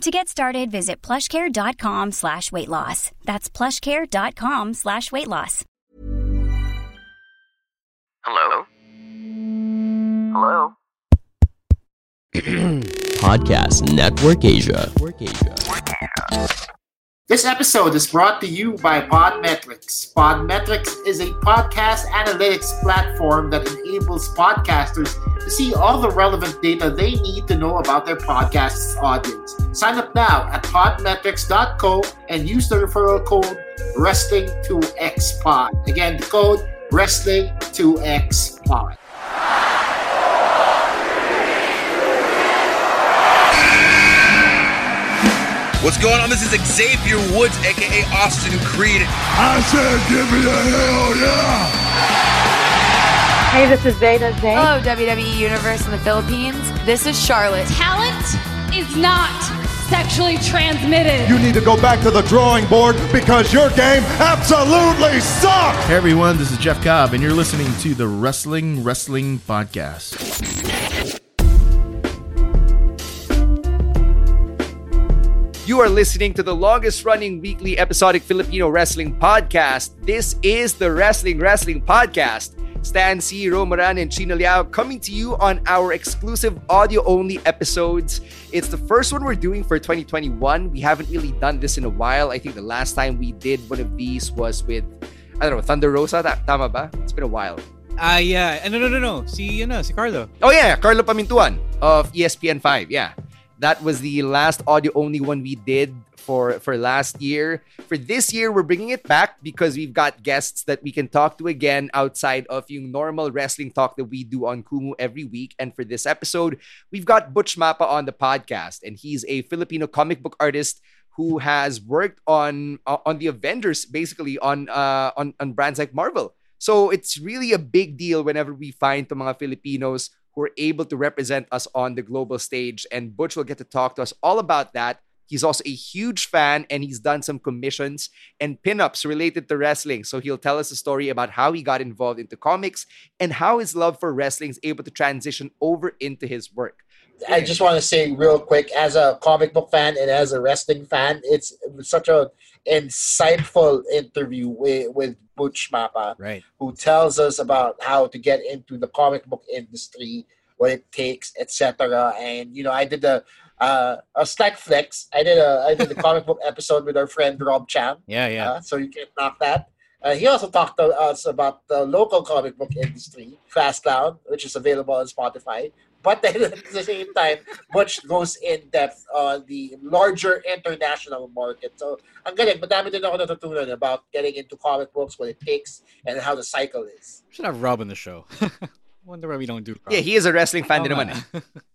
To get started, visit plushcare.com slash weight loss. That's plushcare.com slash weight loss. Hello? Hello? Podcast Network Asia. This episode is brought to you by Podmetrics. Podmetrics is a podcast analytics platform that enables podcasters to see all the relevant data they need to know about their podcast's audience. Sign up now at podmetrics.co and use the referral code Wrestling2XPod. Again, the code Wrestling2XPod. What's going on? This is Xavier Woods, aka Austin Creed. I said, give me a hell yeah! Hey, this is Zeta Zane. Hello, WWE Universe in the Philippines. This is Charlotte. Talent is not sexually transmitted. You need to go back to the drawing board because your game absolutely sucks! Hey everyone, this is Jeff Cobb, and you're listening to the Wrestling Wrestling Podcast. You are listening to the longest running weekly episodic Filipino wrestling podcast. This is the Wrestling Wrestling Podcast. Stan C, Romaran, and Chino Liao coming to you on our exclusive audio only episodes. It's the first one we're doing for 2021. We haven't really done this in a while. I think the last time we did one of these was with, I don't know, Thunder Rosa. Tama ba? It's been a while. Ah, uh, yeah. No, no, no, no. See Si, ano, si Carlo. Oh, yeah. Carlo Pamintuan of ESPN 5. Yeah. That was the last audio only one we did for for last year. For this year, we're bringing it back because we've got guests that we can talk to again outside of yung normal wrestling talk that we do on Kumu every week. And for this episode, we've got Butch Mapa on the podcast, and he's a Filipino comic book artist who has worked on uh, on the Avengers, basically on uh, on on brands like Marvel. So it's really a big deal whenever we find to mga Filipinos who are able to represent us on the global stage. And Butch will get to talk to us all about that. He's also a huge fan and he's done some commissions and pinups related to wrestling. So he'll tell us a story about how he got involved into comics and how his love for wrestling is able to transition over into his work. I just want to say real quick, as a comic book fan and as a wrestling fan, it's such a insightful interview with, with Butch Mapa, right. who tells us about how to get into the comic book industry, what it takes, etc. And you know, I did a uh, a stack flex. I did a I did a comic book episode with our friend Rob Chan. Yeah, yeah. Uh, so you can't knock that. Uh, he also talked to us about the local comic book industry, Fast Clown, which is available on Spotify. But then at the same time, Butch goes in depth on the larger international market. So, ang galing, madami din ako natutunan about getting into comic books, what it takes, and how the cycle is. We should have Rob in the show. Wonder why we don't do Rob. Yeah, he is a wrestling fan oh, din naman eh.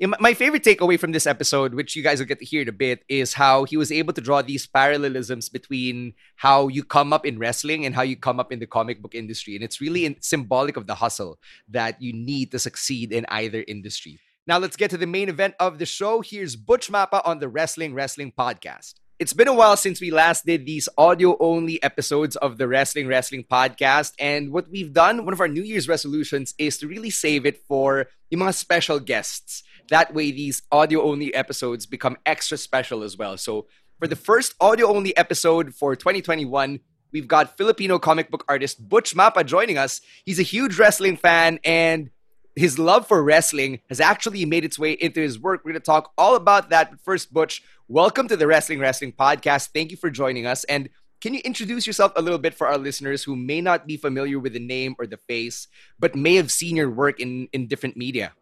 Eh, my favorite takeaway from this episode, which you guys will get to hear in a bit, is how he was able to draw these parallelisms between how you come up in wrestling and how you come up in the comic book industry. And it's really symbolic of the hustle that you need to succeed in either industry. Now, let's get to the main event of the show. Here's Butch Mapa on the Wrestling Wrestling Podcast. It's been a while since we last did these audio only episodes of the Wrestling Wrestling podcast. And what we've done, one of our New Year's resolutions, is to really save it for yung mga special guests. That way, these audio only episodes become extra special as well. So, for the first audio only episode for 2021, we've got Filipino comic book artist Butch Mapa joining us. He's a huge wrestling fan and his love for wrestling has actually made its way into his work. We're going to talk all about that. But first, Butch, welcome to the Wrestling Wrestling Podcast. Thank you for joining us. And can you introduce yourself a little bit for our listeners who may not be familiar with the name or the face, but may have seen your work in, in different media?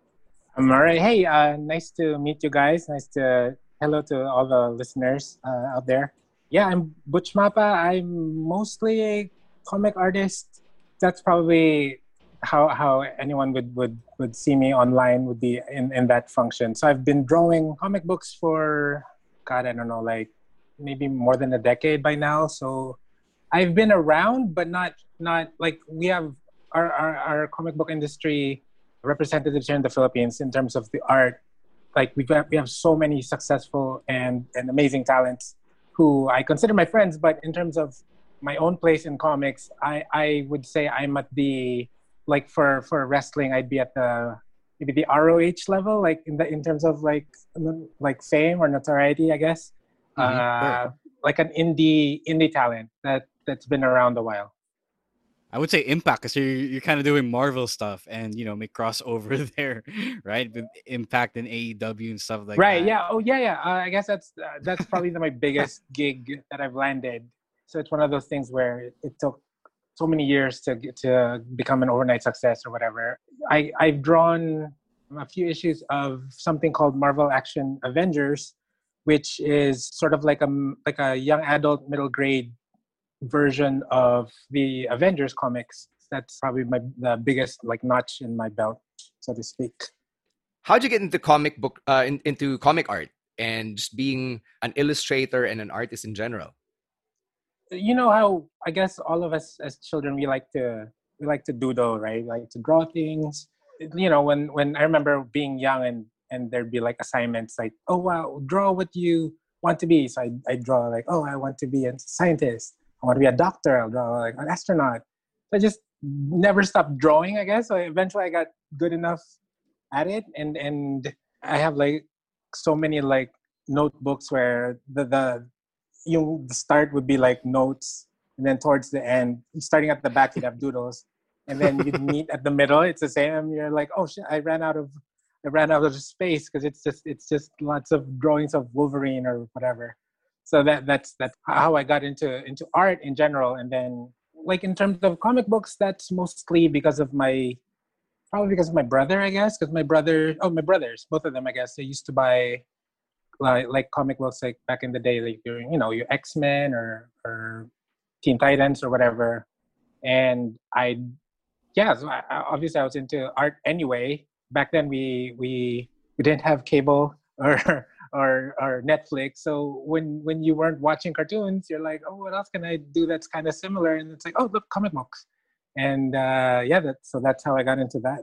Um, all right. Hey, uh, nice to meet you guys. Nice to hello to all the listeners uh, out there. Yeah, I'm Butch Mapa. I'm mostly a comic artist. That's probably how how anyone would would would see me online would be in in that function. So I've been drawing comic books for God, I don't know, like maybe more than a decade by now. So I've been around, but not not like we have our, our, our comic book industry representatives here in the Philippines in terms of the art. Like we've we have so many successful and, and amazing talents who I consider my friends, but in terms of my own place in comics, I, I would say I'm at the like for for wrestling, I'd be at the maybe the ROH level, like in the in terms of like like fame or notoriety, I guess. Mm-hmm. Uh, like an indie indie talent that that's been around a while. I would say Impact because you're you're kind of doing Marvel stuff and you know make crossover there, right? With Impact and AEW and stuff like right, that. Right? Yeah. Oh yeah, yeah. Uh, I guess that's uh, that's probably my biggest gig that I've landed. So it's one of those things where it, it took so many years to get, to become an overnight success or whatever. I I've drawn a few issues of something called Marvel Action Avengers, which is sort of like a like a young adult middle grade version of the Avengers comics. That's probably my the biggest like notch in my belt, so to speak. How'd you get into comic book uh, in, into comic art and just being an illustrator and an artist in general? You know how I guess all of us as children we like to we like to doodle, right? Like to draw things. You know, when when I remember being young and and there'd be like assignments like, oh wow, draw what you want to be. So I I draw like, oh I want to be a scientist I want to be a doctor. I'll draw like an astronaut. So I just never stopped drawing, I guess. So eventually I got good enough at it. And, and I have like so many like notebooks where the, the, you the start would be like notes. And then towards the end, starting at the back, you'd have doodles. And then you'd meet at the middle. It's the same. You're like, oh shit, I ran out of I ran out of space because it's just it's just lots of drawings of Wolverine or whatever so that that's that's how I got into into art in general. And then like in terms of comic books, that's mostly because of my probably because of my brother, I guess. Because my brother, oh my brothers, both of them, I guess, they used to buy like like comic books like back in the day, like your you know your X Men or or Teen Titans or whatever. And I, yeah, so I, obviously I was into art anyway. Back then we we we didn't have cable or or or Netflix. So when when you weren't watching cartoons, you're like, oh, what else can I do that's kind of similar? And it's like, oh, look, comic books. And uh, yeah, that so that's how I got into that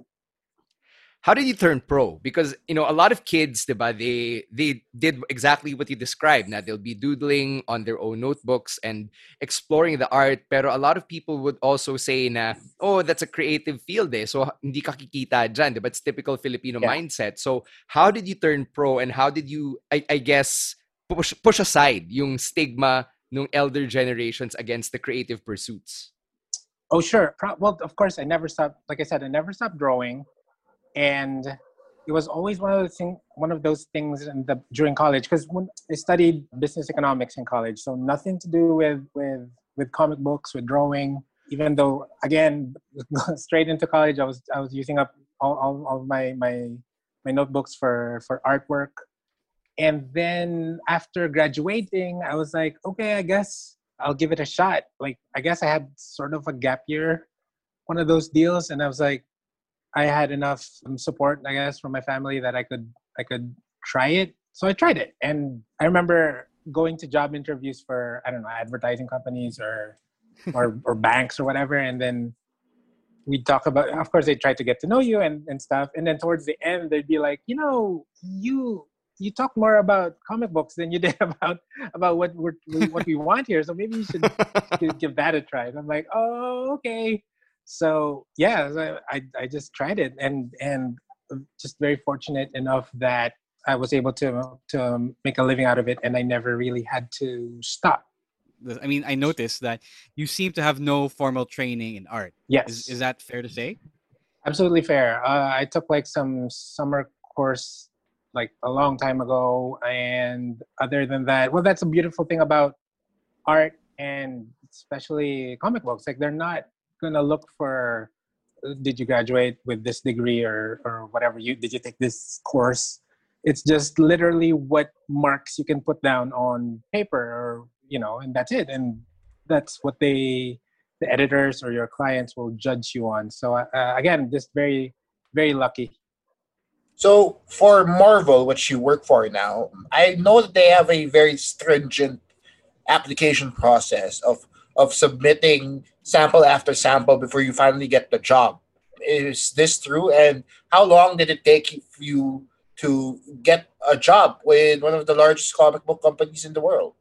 how did you turn pro? Because you know a lot of kids, diba, they they did exactly what you described. Now they'll be doodling on their own notebooks and exploring the art. Pero a lot of people would also say na, oh, that's a creative field eh. So hindi ka kikita dyan, diba? It's typical Filipino yeah. mindset. So how did you turn pro and how did you, I, I guess, push, push aside yung stigma ng elder generations against the creative pursuits? Oh, sure. Well, of course, I never stopped. Like I said, I never stopped drawing and it was always one of the thing, one of those things in the, during college because I studied business economics in college, so nothing to do with with with comic books, with drawing. Even though, again, straight into college, I was I was using up all, all, all my my my notebooks for for artwork, and then after graduating, I was like, okay, I guess I'll give it a shot. Like, I guess I had sort of a gap year, one of those deals, and I was like, I had enough um, support, I guess, from my family that I could I could try it. So I tried it, and I remember going to job interviews for I don't know advertising companies or or or banks or whatever, and then we'd talk about. Of course, they try to get to know you and and stuff, and then towards the end, they'd be like, you know, you you talk more about comic books than you did about about what we're what we want here. So maybe you should give that a try. And I'm like, oh, okay so yeah I, I just tried it and and just very fortunate enough that i was able to to make a living out of it and i never really had to stop. I mean i noticed that you seem to have no formal training in art. Yes is, is that fair to say? Absolutely fair. Uh, i took like some summer course like a long time ago and other than that well that's a beautiful thing about art and especially comic books. Like they're not going to look for uh, did you graduate with this degree or or whatever you did you take this course? It's just literally what marks you can put down on paper or you know and that's it. And that's what they the editors or your clients will judge you on. So uh, again just very very lucky. So for marvel which you work for now i know that they have a very stringent application process of of submitting sample after sample before you finally get the job. Is this true? And how long did it take you to get a job with one of the largest comic book companies in the world?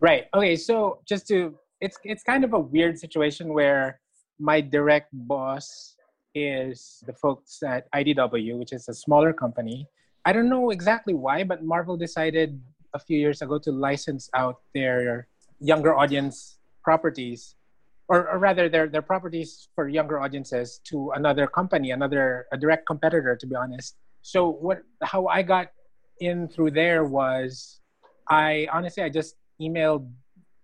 Right. Okay. So just to, it's it's kind of a weird situation where my direct boss is the folks at IDW, which is a smaller company. I don't know exactly why, but Marvel decided a few years ago to license out their younger audience properties, or, or rather, their their properties for younger audiences to another company, another a direct competitor, to be honest. So what how I got in through there was I honestly I just emailed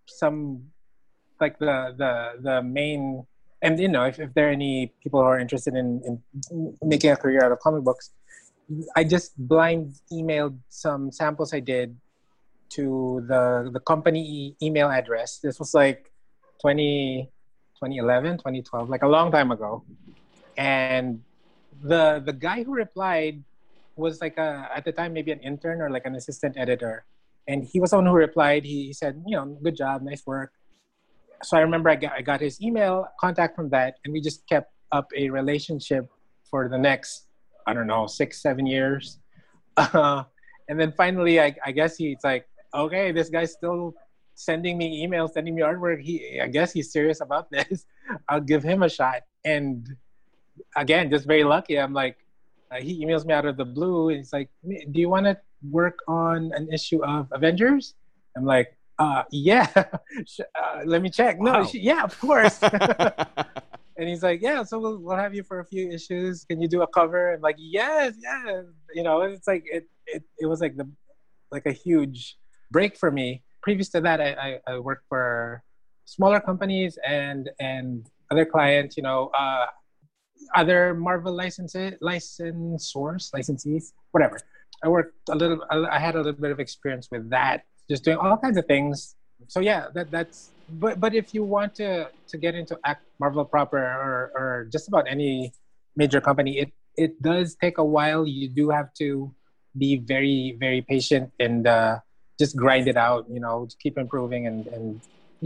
some like the the the main and you know if, if there are any people who are interested in, in making a career out of comic books i just blind emailed some samples i did to the the company email address this was like 20 2011 2012 like a long time ago. And the the guy who replied was like a at the time maybe an intern or like an assistant editor. And he was the one who replied. He, said you know good job nice work. So I remember I got, I got his email contact from that, and we just kept up a relationship for the next, I don't know, six, seven years. Uh, and then finally, I, I guess he's like, okay, this guy's still sending me emails, sending me artwork. He, I guess he's serious about this. I'll give him a shot. And again, just very lucky. I'm like, uh, he emails me out of the blue, and he's like, do you want to work on an issue of Avengers? I'm like, uh, yeah, uh, let me check. No, wow. she, yeah, of course. and he's like, yeah, so we'll, we'll have you for a few issues. Can you do a cover? And like, yes, yes. You know, it's like it, it, it was like the, like a huge break for me. Previous to that, I, I, I worked for smaller companies and and other clients. You know, uh, other Marvel licenses, licensors, licensees, whatever. I worked a little. I had a little bit of experience with that just doing all kinds of things. So yeah, that that's. But but if you want to to get into act Marvel proper or or just about any major company, it it does take a while. You do have to be very very patient and uh, just grind it out. You know, keep improving and and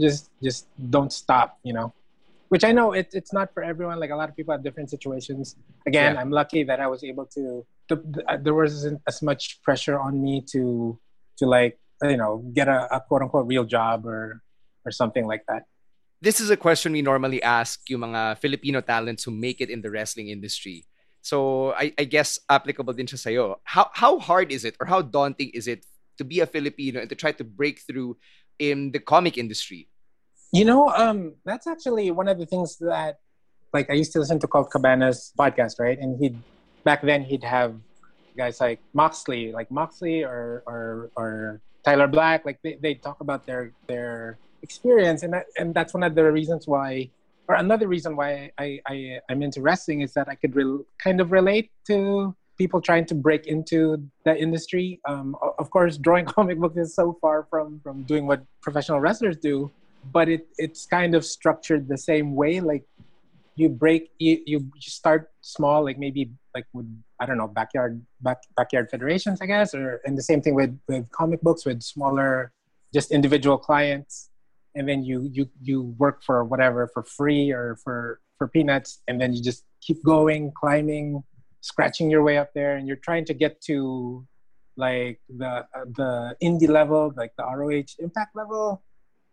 just just don't stop. You know, which I know it, it's not for everyone. Like a lot of people have different situations. Again, yeah. I'm lucky that I was able to. to there wasn't as much pressure on me to to like you know get a, a quote unquote real job or or something like that this is a question we normally ask yung mga Filipino talents who make it in the wrestling industry. So I, I guess applicable din siya sa'yo. How, how hard is it or how daunting is it to be a Filipino and to try to break through in the comic industry? You know, um, that's actually one of the things that, like, I used to listen to Colt Cabana's podcast, right? And he'd, back then, he'd have guys like Moxley, like Moxley or, or, or Tyler Black, like they, they talk about their their experience, and that, and that's one of the reasons why, or another reason why I, I I'm into wrestling is that I could re- kind of relate to people trying to break into the industry. Um, of course, drawing comic books is so far from from doing what professional wrestlers do, but it it's kind of structured the same way. Like you break, you you start small, like maybe like with I don't know backyard back, backyard federations, I guess, or and the same thing with with comic books with smaller, just individual clients, and then you you you work for whatever for free or for for peanuts, and then you just keep going, climbing, scratching your way up there, and you're trying to get to like the uh, the indie level, like the ROH Impact level,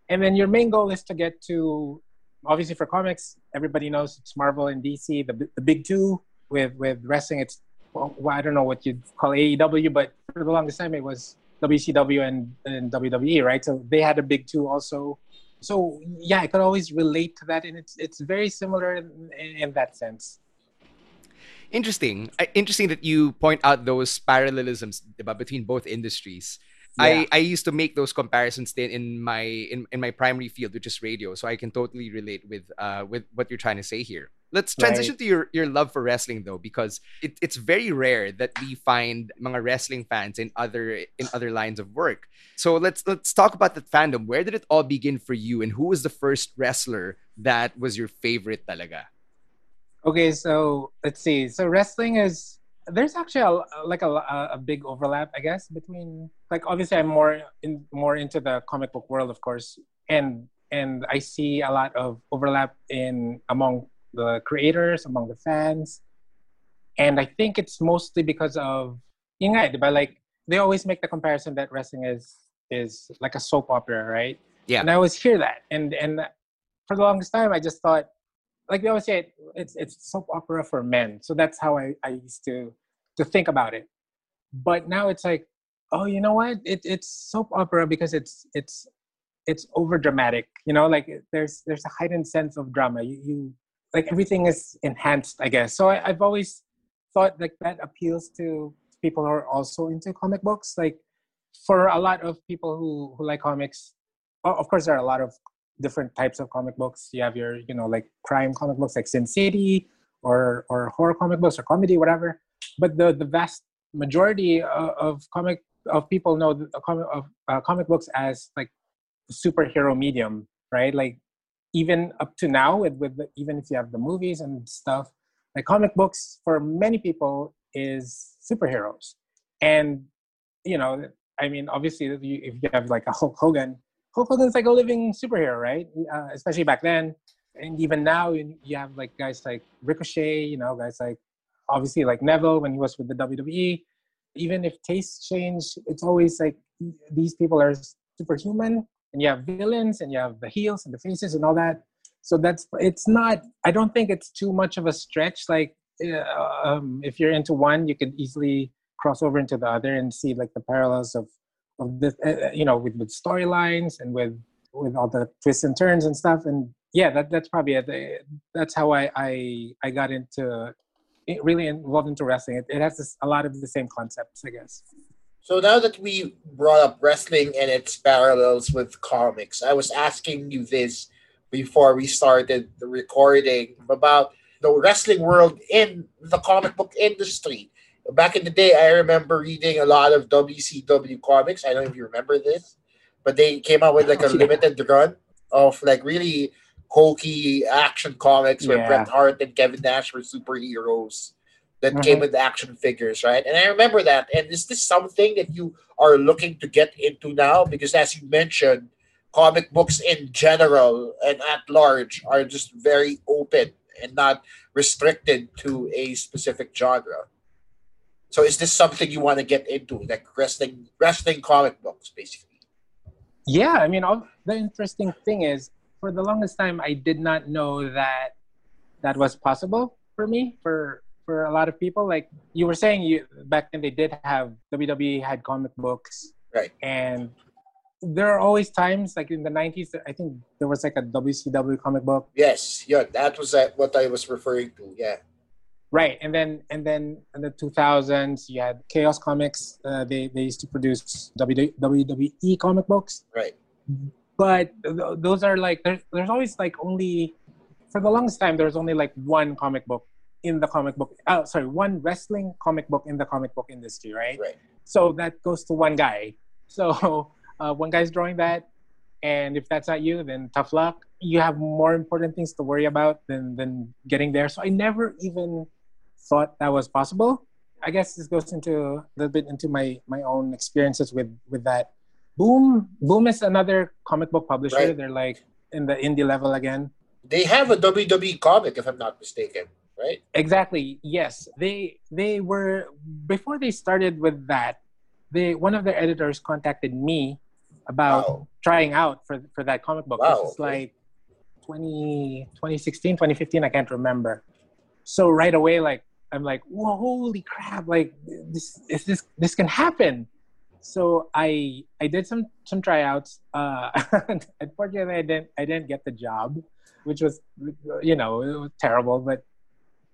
and then your main goal is to get to obviously for comics, everybody knows it's Marvel and DC, the the big two with with wrestling, it's well, I don't know what you'd call AEW, but for the longest time it was WCW and, and WWE, right? So they had a big two also. So yeah, I could always relate to that, and it's it's very similar in, in that sense. Interesting. Interesting that you point out those parallelisms between both industries. I, I used to make those comparisons then in my in, in my primary field, which is radio. So I can totally relate with uh with what you're trying to say here. Let's transition right. to your, your love for wrestling though, because it, it's very rare that we find mga wrestling fans in other in other lines of work. So let's let's talk about that fandom. Where did it all begin for you, and who was the first wrestler that was your favorite talaga? Okay, so let's see. So wrestling is there's actually a, like a, a big overlap, I guess, between like obviously I'm more in more into the comic book world, of course, and and I see a lot of overlap in among the creators, among the fans, and I think it's mostly because of yun nga, eh, diba? Like they always make the comparison that wrestling is is like a soap opera, right? Yeah. And I always hear that, and and for the longest time, I just thought, like they always say, it's it's soap opera for men. So that's how I, I used to to think about it. But now it's like, oh, you know what? It, it's soap opera because it's it's it's over dramatic. You know, like there's there's a heightened sense of drama. You, you like everything is enhanced, I guess. So I, I've always thought like that appeals to people who are also into comic books. Like for a lot of people who who like comics, of course there are a lot of different types of comic books. You have your you know like crime comic books like Sin City, or or horror comic books or comedy, whatever. But the the vast majority of, of comic of people know the comic of uh, comic books as like superhero medium, right? Like even up to now, with, with the, even if you have the movies and stuff, like comic books for many people is superheroes, and you know, I mean, obviously, if you, if you have like a Hulk Hogan, Hulk Hogan's like a living superhero, right? Uh, especially back then, and even now, you have like guys like Ricochet, you know, guys like obviously like Neville when he was with the WWE. Even if tastes change, it's always like these people are superhuman, and you have villains, and you have the heels and the faces and all that. So that's it's not. I don't think it's too much of a stretch. Like uh, um, if you're into one, you could easily cross over into the other and see like the parallels of of the uh, you know with with storylines and with with all the twists and turns and stuff. And yeah, that that's probably it. That's how I I I got into really involved into wrestling. It, it has this, a lot of the same concepts, I guess. So now that we brought up wrestling and its parallels with comics, I was asking you this before we started the recording about the wrestling world in the comic book industry. Back in the day, I remember reading a lot of WCW comics. I don't know if you remember this, but they came out with like a limited run of like really hokey action comics where Yeah. Bret Hart and Kevin Nash were superheroes that Mhm. came with action figures, right? And I remember that. And is this something that you are looking to get into now? Because as you mentioned, comic books in general and at large are just very open and not restricted to a specific genre. So is this something you want to get into, like wrestling, wrestling comic books, basically? Yeah, I mean, all, the interesting thing is, for the longest time, I did not know that that was possible for me. For for a lot of people, like you were saying, you back then they did have WWE had comic books, right? And there are always times, like in the '90s, I think there was like a WCW comic book, Yes, yeah, that was uh, what I was referring to. Yeah, right? And then and then in the 2000s, you had Chaos Comics. Uh, they they used to produce WWE comic books. right. but th- those are like there's, there's always like only for the longest time there's only like one comic book in the comic book oh sorry one wrestling comic book in the comic book industry right right so that goes to one guy so uh, one guy's drawing that and if that's not you then tough luck you have more important things to worry about than than getting there so i never even thought that was possible i guess this goes into a little bit into my my own experiences with with that boom boom is another comic book publisher Right. they're like in the indie level again They have a WWE comic, if I'm not mistaken, right? Exactly. Yes, they they were before they started with that. They one of their editors contacted me about trying out for for that comic book. Wow, This is like 20, 2016, 2015. I can't remember. So right away, like I'm like, whoa, holy crap! Like this is this this can happen. So I I did some some tryouts. Uh, unfortunately, I didn't I didn't get the job, which was you know was terrible. But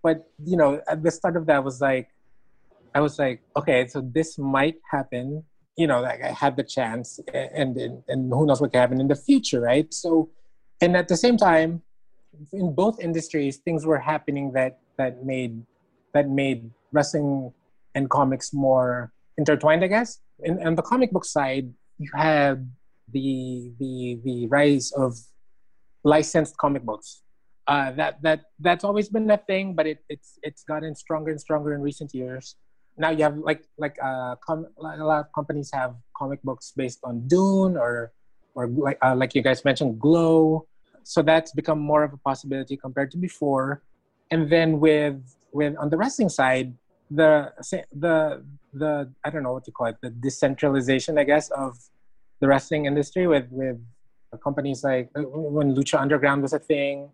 but you know at the start of that was like I was like, okay, so this might happen. You know, like I had the chance, and and, and who knows what can happen in the future, right? So, and at the same time, in both industries, things were happening that that made that made wrestling and comics more intertwined, I guess. And on the comic book side, you had the the the rise of licensed comic books. Uh, that that that's always been a thing, but it, it's it's gotten stronger and stronger in recent years. Now you have like like uh, com- a lot of companies have comic books based on Dune or or like uh, like you guys mentioned, Glow. So that's become more of a possibility compared to before. And then with with on the wrestling side, the the the I don't know what you call it, the decentralization, I guess, of the wrestling industry with with companies like uh, when Lucha Underground was a thing.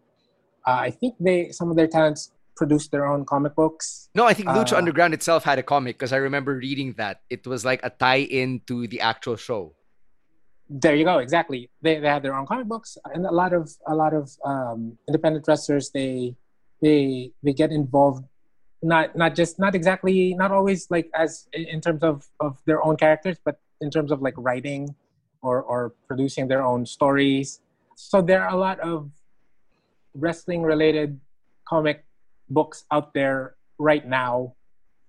Uh, I think they some of their talents produced their own comic books. No, I think Lucha Uh, Underground itself had a comic because I remember reading that it was like a tie-in to the actual show. There you go. Exactly. They they had their own comic books, and a lot of a lot of um, independent wrestlers they they they get involved. Not not just not exactly not always like as in terms of of their own characters, but in terms of like writing or or producing their own stories. So there are a lot of wrestling related comic books out there right now,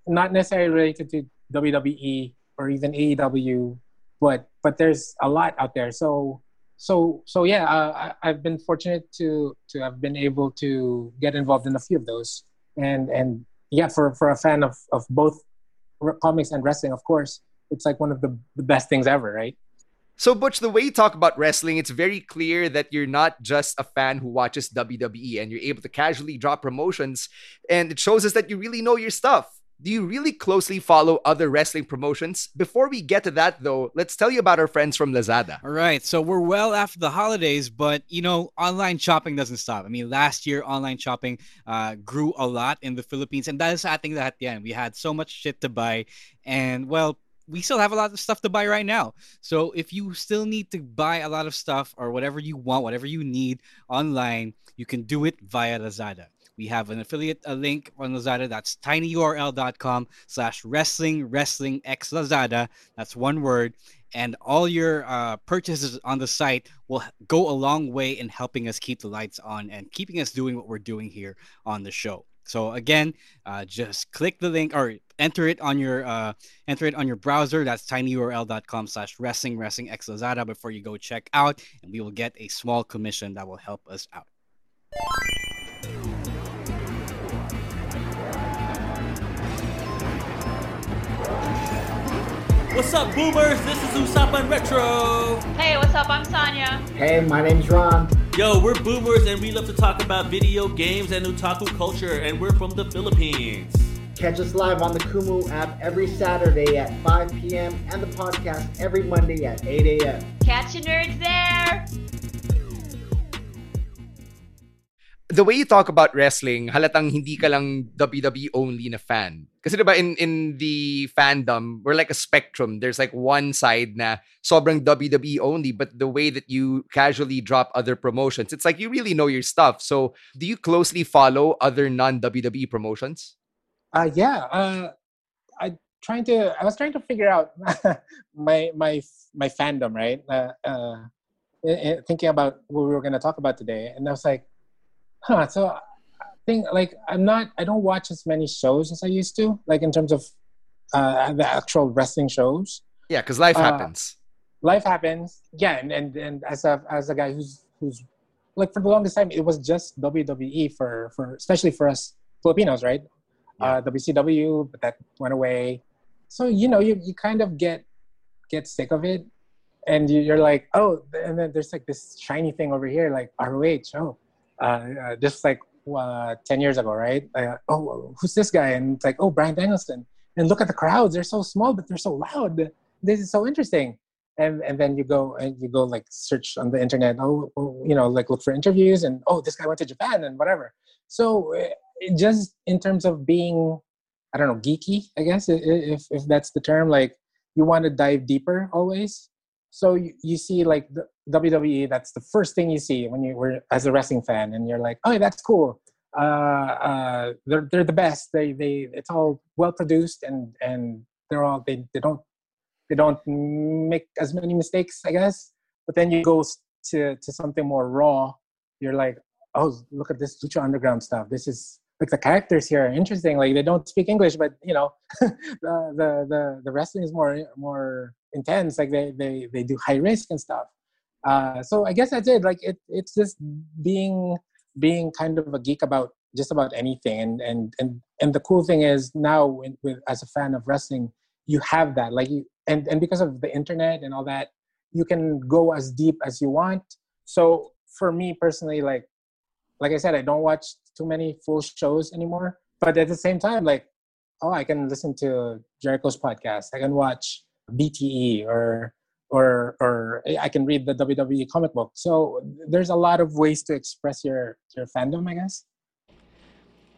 not necessarily related to WWE or even AEW, but but there's a lot out there. So so so yeah, uh, I, I've been fortunate to to have been able to get involved in a few of those, and and yeah, for for a fan of of both comics and wrestling, of course, it's like one of the, the best things ever, right? So, Butch, the way you talk about wrestling, it's very clear that you're not just a fan who watches WWE and you're able to casually drop promotions. And it shows us that you really know your stuff. Do you really closely follow other wrestling promotions? Before we get to that, though, let's tell you about our friends from Lazada. All right, so we're well after the holidays, but you know, online shopping doesn't stop. I mean, last year online shopping uh, grew a lot in the Philippines, and that is, I think, that at the end we had so much shit to buy, and well, we still have a lot of stuff to buy right now. So if you still need to buy a lot of stuff or whatever you want, whatever you need online, you can do it via Lazada. We have an affiliate link on Lazada. That's tinyurl.com slash wrestling wrestling x Lazada. That's one word. And all your uh, purchases on the site will go a long way in helping us keep the lights on and keeping us doing what we're doing here on the show. So again, uh, just click the link or enter it on your uh, enter it on your browser. That's tinyurl.com slash wrestling wrestling x Lazada before you go check out, and we will get a small commission that will help us out. What's up, boomers? This is Usapan Retro. Hey, what's up? I'm Sonia. Hey, my name's Ron. Yo, we're boomers and we love to talk about video games and otaku culture, and we're from the Philippines. Catch us live on the Kumu app every Saturday at 5 p.m. and the podcast every Monday at 8 a.m. Catch you nerds there. The way you talk about wrestling, halatang hindi ka lang WWE only na fan. Kasi diba in in the fandom, we're like a spectrum. There's like one side na sobrang WWE only, but the way that you casually drop other promotions, it's like you really know your stuff. So, do you closely follow other non-WWE promotions? Uh, yeah. Uh, I trying to. I was trying to figure out my my my fandom, right? Uh, uh, thinking about what we were going to talk about today, and I was like, huh. So I think like I'm not. I don't watch as many shows as I used to, like in terms of uh, the actual wrestling shows. Yeah, because life Uh, happens. Life happens. Yeah, and and and as a as a guy who's who's like for the longest time, it was just WWE for for especially for us Filipinos, right? Uh, WCW, but that went away. So you know, you you kind of get get sick of it, and you, you're like, oh, and then there's like this shiny thing over here, like ROH. Oh, uh, uh, just like uh, ten years ago, right? Uh, oh, who's this guy? And it's like, oh, Bryan Danielson. And look at the crowds; they're so small, but they're so loud. This is so interesting. And and then you go and you go like search on the internet. Oh, oh, you know, like look for interviews, and oh, this guy went to Japan and whatever. So uh, just in terms of being, I don't know, geeky, I guess if if that's the term. Like you want to dive deeper always. So you, you see like the WWE. That's the first thing you see when you were as a wrestling fan, and you're like, oh, that's cool. Uh, uh, they're they're the best. They they it's all well produced and and they're all they they don't they don't make as many mistakes, I guess. But then you go to to something more raw. You're like, oh, look at this Lucha Underground stuff. This is like the characters here are interesting. Like they don't speak English, but you know, the, the the the wrestling is more more intense. Like they they they do high risk and stuff. Uh, so I guess that's it. Like it it's just being being kind of a geek about just about anything. And and and and the cool thing is now with, with as a fan of wrestling, you have that. Like you and and because of the internet and all that, you can go as deep as you want. So for me personally, like like I said, I don't watch too many full shows anymore. But at the same time, like, oh, I can listen to Jericho's podcast. I can watch BTE or or or I can read the WWE comic book. So there's a lot of ways to express your your fandom, I guess.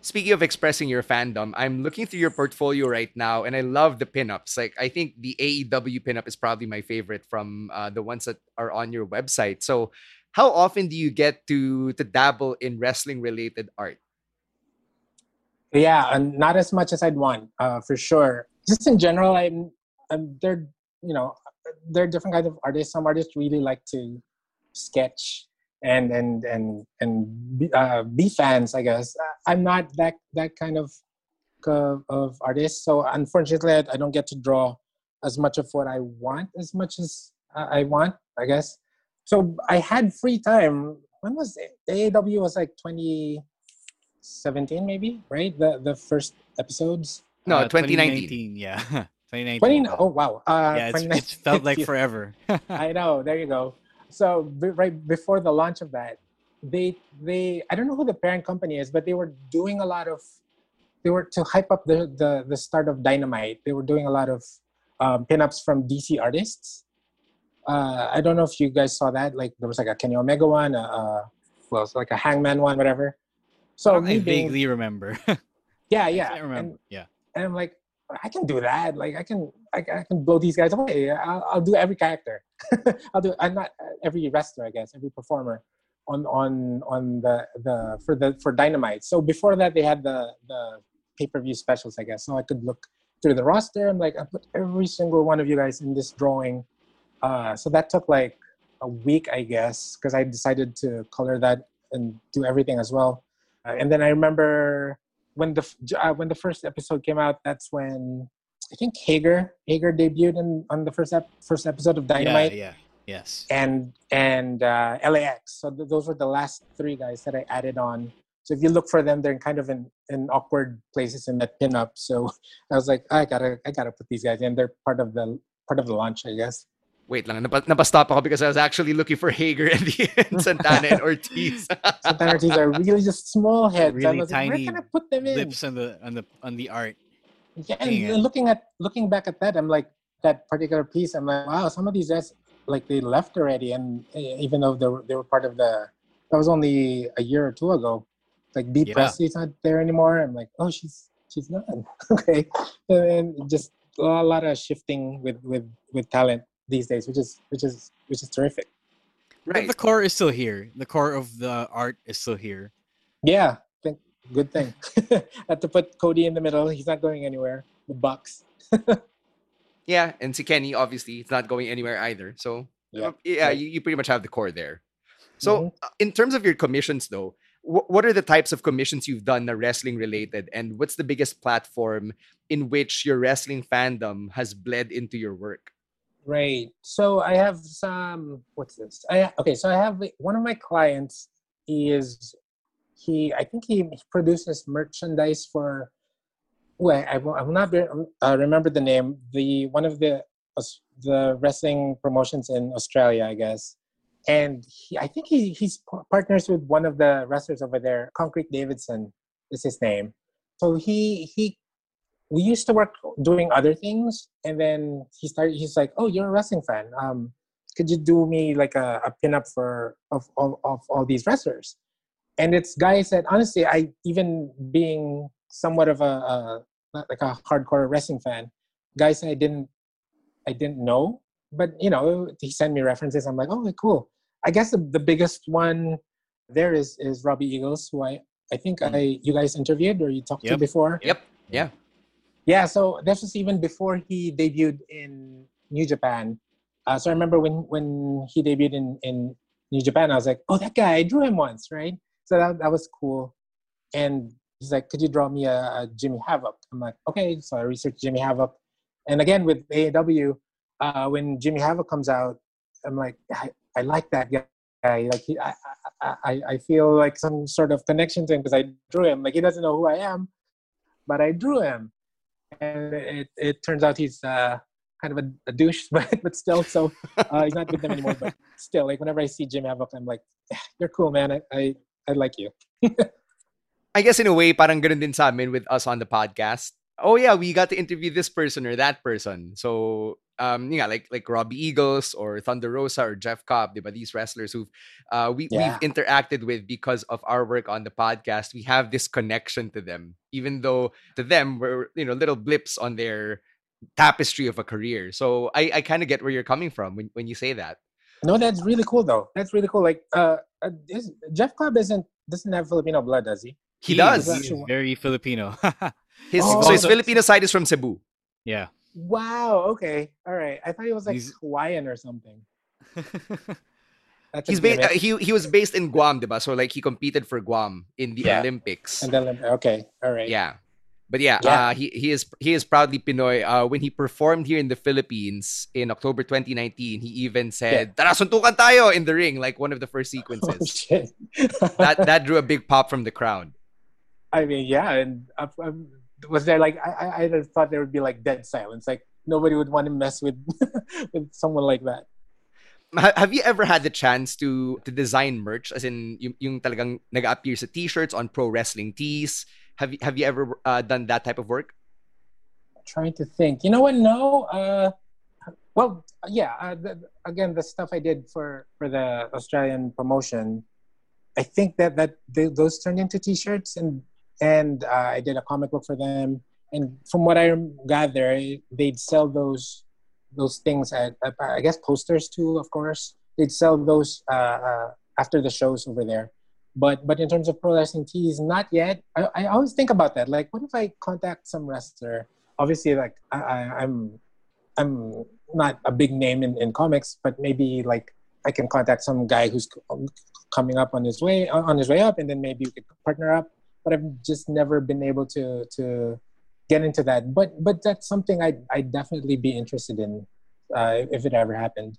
Speaking of expressing your fandom, I'm looking through your portfolio right now, and I love the pinups. Like, I think the AEW pinup is probably my favorite from uh, the ones that are on your website. So, how often do you get to to dabble in wrestling related art? Yeah, and not as much as I'd want, uh, for sure. Just in general, I'm, I'm there. You know, there are different kinds of artists. Some artists really like to sketch and and and and be, uh, be fans. I guess I'm not that that kind of of, of artist. So unfortunately, I, I, don't get to draw as much of what I want as much as I want. I guess. So I had free time. When was it? AEW was like 2017, maybe, right? The the first episodes. No, uh, 2019. 2019. Yeah. 2019. 20, oh wow! Uh, yeah, it felt like forever. I know. There you go so right before the launch of that they they i don't know who the parent company is but they were doing a lot of they were to hype up the the, the start of dynamite they were doing a lot of um, pinups from dc artists uh, i don't know if you guys saw that like there was like a kenny omega one uh, well it's like a hangman one whatever so i vaguely being, remember yeah yeah I remember and, yeah and i'm like I can do that. Like I can, I, I can blow these guys away. I'll, I'll do every character. I'll do. I'm not every wrestler, I guess, every performer on on on the the for the for Dynamite. So before that, they had the the pay per view specials, I guess. So I could look through the roster. I'm like, I put every single one of you guys in this drawing. Uh, so that took like a week, I guess, because I decided to color that and do everything as well. Uh, and then I remember when the uh, when the first episode came out, that's when I think Hager Hager debuted in, on the first ep- first episode of Dynamite. Yeah, yeah, yes. And and uh, LAX. So th- those were the last three guys that I added on. So if you look for them, they're kind of in, in awkward places in that pinup. So I was like, I gotta I gotta put these guys in. They're part of the part of the launch, I guess. Wait lang, nap- napastop ako because I was actually looking for Hager and, the and Santana and Ortiz. Santana Ortiz are really just small heads. Really like, tiny Where can I put them in? lips on the on the on the art. Yeah, and looking at looking back at that, I'm like that particular piece. I'm like, wow, some of these guys like they left already, and eh, even though they were, they were part of the that was only a year or two ago. Like B yeah. Presley's not there anymore. I'm like, oh, she's she's not okay, and just a lot of shifting with with with talent these days, which is which is which is terrific. Right. But the core is still here. The core of the art is still here. Yeah, think good thing. Had to put Cody in the middle. He's not going anywhere. The Bucks. yeah, and see Kenny obviously it's not going anywhere either. So yeah, yeah, right. you, you pretty much have the core there. So mm-hmm. Uh, in terms of your commissions though, wh- what are the types of commissions you've done that wrestling related and what's the biggest platform in which your wrestling fandom has bled into your work? Right. So I have some. What's this? I okay. So I have one of my clients. He is he. I think he produces merchandise for. Well, I will, I will not be, uh, remember the name. The one of the the wrestling promotions in Australia, I guess. And he, I think he he's partners with one of the wrestlers over there. Concrete Davidson is his name. So he he we used to work doing other things and then he started he's like oh you're a wrestling fan. Um could you do me like a, a pinup for of, of, of all these wrestlers? And it's guys that honestly i even being somewhat of a, a like a hardcore wrestling fan guys i didn't i didn't know. But you know he sent me references. I'm like oh cool. I guess the, the biggest one there is is robbie eagles who i i think mm. i you guys interviewed or you talked yep. to before? Yep. Yeah yeah, so this was even before he debuted in New Japan. Uh, so I remember when when he debuted in, in New Japan, I was like, oh, that guy, I drew him once, right? So that, that was cool. And he's like, could you draw me a, a Jimmy Havoc? I'm like, okay. So I researched Jimmy Havoc. And again, with AEW, uh, when Jimmy Havoc comes out, I'm like, I, I like that guy. Like he, I, I, I feel like some sort of connection to him because I drew him. Like he doesn't know who I am, but I drew him and it, it turns out he's uh, kind of a, a douche, but but still, so uh, he's not with them anymore. But still, like whenever I see Jim Havoc, I'm like, you're cool, man. I I, I like you. I guess in a way, parang ganun din sa amin with us on the podcast. Oh yeah, we got to interview this person or that person. So um, yeah, like like Robbie Eagles or Thunder Rosa or Jeff Cobb, diba? these wrestlers who uh, we Yeah. we've interacted with because of our work on the podcast. We have this connection to them, even though to them we're you know little blips on their tapestry of a career. So I I kind of get where you're coming from when when you say that. No, that's really cool though. That's really cool. Like uh, uh is, Jeff Cobb isn't doesn't have Filipino blood, does he? He does. He's very Filipino. His Oh. so his Filipino side is from Cebu. yeah. Wow. Okay. All right. I thought he was like He's- Hawaiian or something. He's based. Uh, he he was based in Guam, diba? So like he competed for Guam in the Yeah. Olympics. And then okay. All right. Yeah. But yeah, Yeah. Uh, he he is he is proudly Pinoy. Uh, when he performed here in the Philippines in October 2019, he even said, "Tara suntukan tayo" in the ring, like one of the first Oh sequences. shit. that that drew a big pop from the crowd. I mean, yeah, and uh, um, was there like I, I I thought there would be like dead silence, like nobody would want to mess with with someone like that. Have you ever had the chance to to design merch, as in yung, yung talagang nag-appear sa t-shirts on pro wrestling tees? Have you have you ever uh, done that type of work? trying to think. You know what? No. Uh, well, yeah. Uh, the, again, the stuff I did for for the Australian promotion, I think that that they, those turned into T-shirts, and and uh, I did a comic book for them. And from what I gather, they'd sell those those things at, I guess posters too. Of course, they'd sell those uh, uh, after the shows over there. But but in terms of pro wrestling tees, not yet. I, I always think about that. Like, what if I contact some wrestler? Obviously, like I, I, I'm I'm not a big name in, in comics, but maybe like I can contact some guy who's coming up on his way on his way up, and then maybe we could partner up. But I've just never been able to to get into that. But but that's something I I definitely be interested in uh, if it ever happened.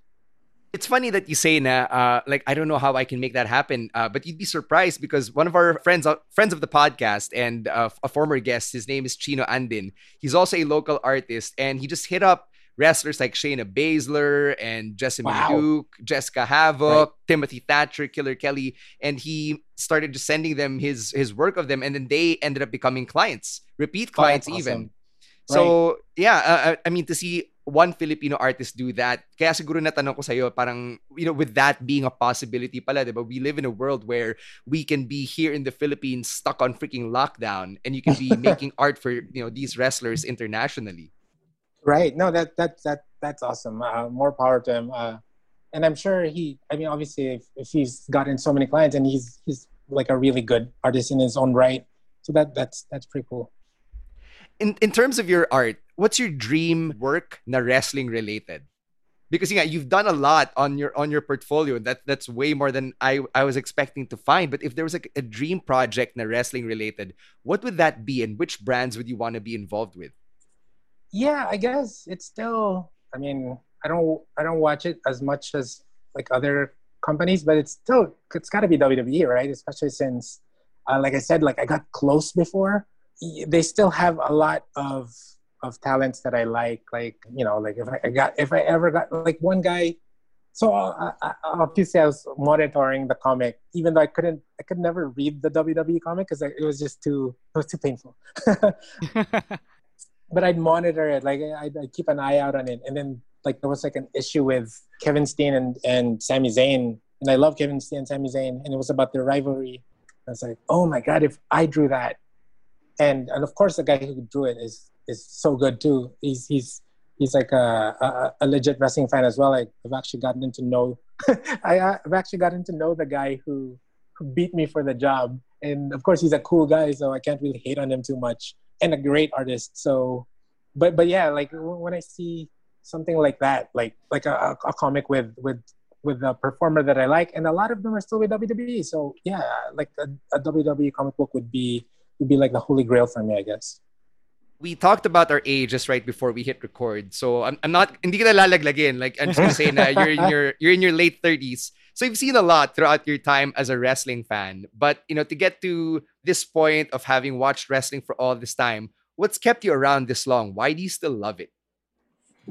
It's funny that you say na uh, like I don't know how I can make that happen, uh, but you'd be surprised because one of our friends uh, friends of the podcast and uh, a former guest, his name is Chino Andin. He's also a local artist, and he just hit up wrestlers like Shayna Baszler and Jessamyn Wow. Duke, Jessica Havoc, Timothy Thatcher, Killer Kelly, and he started just sending them his his work of them, and then they ended up becoming clients, repeat Oh, clients that's even. awesome. So yeah, uh, I I mean to see one Filipino artist do that. Kaya siguro natanong ko sa'yo, parang, you know, with that being a possibility pala, diba? We live in a world where we can be here in the Philippines stuck on freaking lockdown and you can be making art for, you know, these wrestlers internationally. Right. No, that that that that's awesome. Uh, more power to him. Uh, and I'm sure he. I mean, obviously, if, if he's gotten so many clients and he's he's like a really good artist in his own right, so that that's that's pretty cool. In in terms of your art, what's your dream work na wrestling related? Because yeah, you've done a lot on your on your portfolio. That that's way more than I I was expecting to find. But if there was like a dream project na wrestling related, what would that be, and which brands would you want to be involved with? Yeah, I guess it's still. I mean, I don't I don't watch it as much as like other companies, but it's still it's got to be WWE, right? Especially since, uh, like I said, like I got close before. They still have a lot of of talents that I like. Like you know, like if I, got if I ever got like one guy. So uh, I, I, obviously I was monitoring the comic, even though I couldn't, I could never read the WWE comic because it was just too, it was too painful. but I'd monitor it, like I'd, I'd keep an eye out on it. And then like there was like an issue with Kevin Steen and, and Sami Zayn, and I love Kevin Steen and Sami Zayn, and it was about their rivalry. I was like, oh my god, if I drew that, and and of course the guy who drew it is is so good too. He's he's he's like a, a, a legit wrestling fan as well. Like I've actually gotten to know, I, I've actually gotten to know the guy who who beat me for the job, and of course he's a cool guy, so I can't really hate on him too much, and a great artist. So, but but yeah, like when I see something like that, like like a, a comic with with with a performer that I like, and a lot of them are still with WWE. So yeah, like a, a WWE comic book would be would be like the holy grail for me, I guess. we talked about our ages right before we hit record. So I'm, I'm not hindi kita lalaglagin. Like I'm just gonna say na you're in your you're in your late 30s. So you've seen a lot throughout your time as a wrestling fan. But you know, to get to this point of having watched wrestling for all this time, what's kept you around this long? Why do you still love it?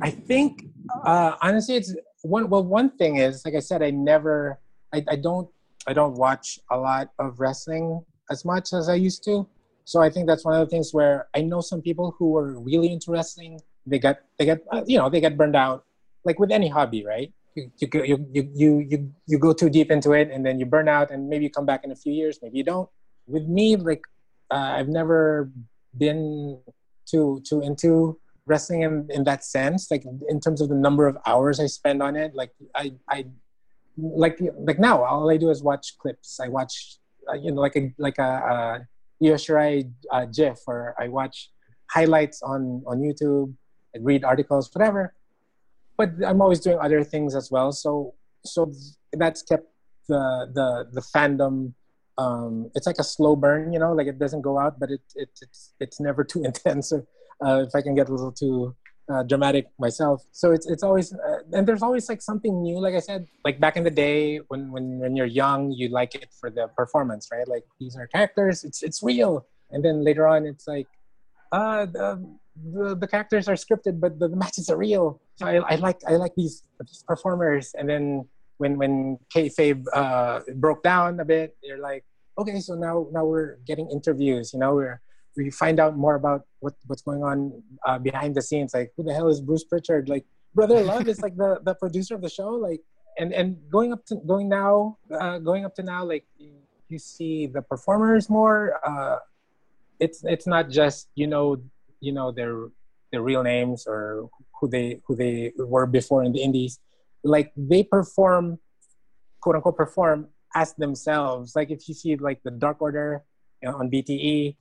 I think uh, honestly, it's one. Well, one thing is, like I said, I never, I, I don't, I don't watch a lot of wrestling as much as I used to. So I think that's one of the things where I know some people who were really into wrestling. They got, they get, uh, you know, they get burned out, like with any hobby, right? You, you, you, you, you, you go too deep into it and then you burn out and maybe you come back in a few years, maybe you don't. With me, like, uh, I've never been too, too into wrestling in, in that sense like in terms of the number of hours i spend on it. Like i i like like now all i do is watch clips. I watch uh, you know like a like a, a Io Shirai uh, gif or i watch highlights on on youtube I read articles whatever but i'm always doing other things as well so so that's kept the the the fandom um, it's like a slow burn, you know, like it doesn't go out, but it, it it's it's never too intense uh, if I can get a little too uh, dramatic myself. So it's it's always uh, and there's always like something new. Like I said, like back in the day when when when you're young, you like it for the performance, right? Like these are characters, it's it's real. And then later on, it's like, uh, the the, the characters are scripted, but the, the matches are real. So I, I like I like these, performers. And then when when kayfabe uh, broke down a bit, you're like, okay, so now now we're getting interviews. You know, we're we find out more about what, what's going on uh, behind the scenes. Like, who the hell is Bruce Pritchard? Like, Brother Love is like the, the producer of the show. Like, and and going up to going now, uh, going up to now, like you see the performers more. Uh, it's it's not just you know you know their their real names or who they who they were before in the indies. Like they perform, quote unquote, perform as themselves. Like if you see like the Dark Order you know, on BTE,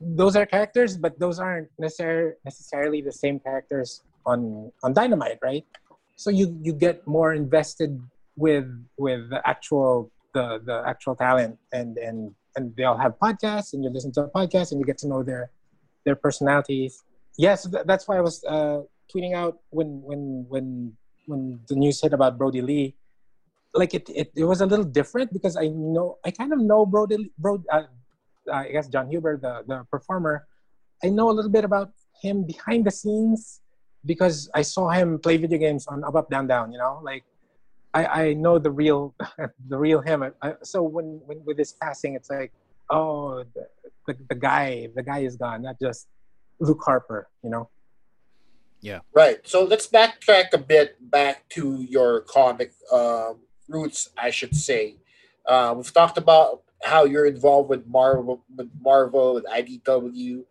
those are characters, but those aren't necessar- necessarily the same characters on on Dynamite, right? So you you get more invested with with the actual the the actual talent, and and and they all have podcasts, and you listen to a podcast, and you get to know their their personalities. Yes, that's why I was uh, tweeting out when when when when the news hit about Brodie Lee. Like it, it, it was a little different because I know I kind of know Brody, Brodie uh, uh, I guess Jon Huber, the the performer, I know a little bit about him behind the scenes because I saw him play video games on Up Up Down Down. You know, like I I know the real the real him. I, so when when with his passing, it's like oh the, the the guy the guy is gone, not just Luke Harper. You know. Yeah. Right. So let's backtrack a bit back to your comic um, roots, I should say. Uh, we've talked about how you're involved with Marvel, with Marvel, with IDW,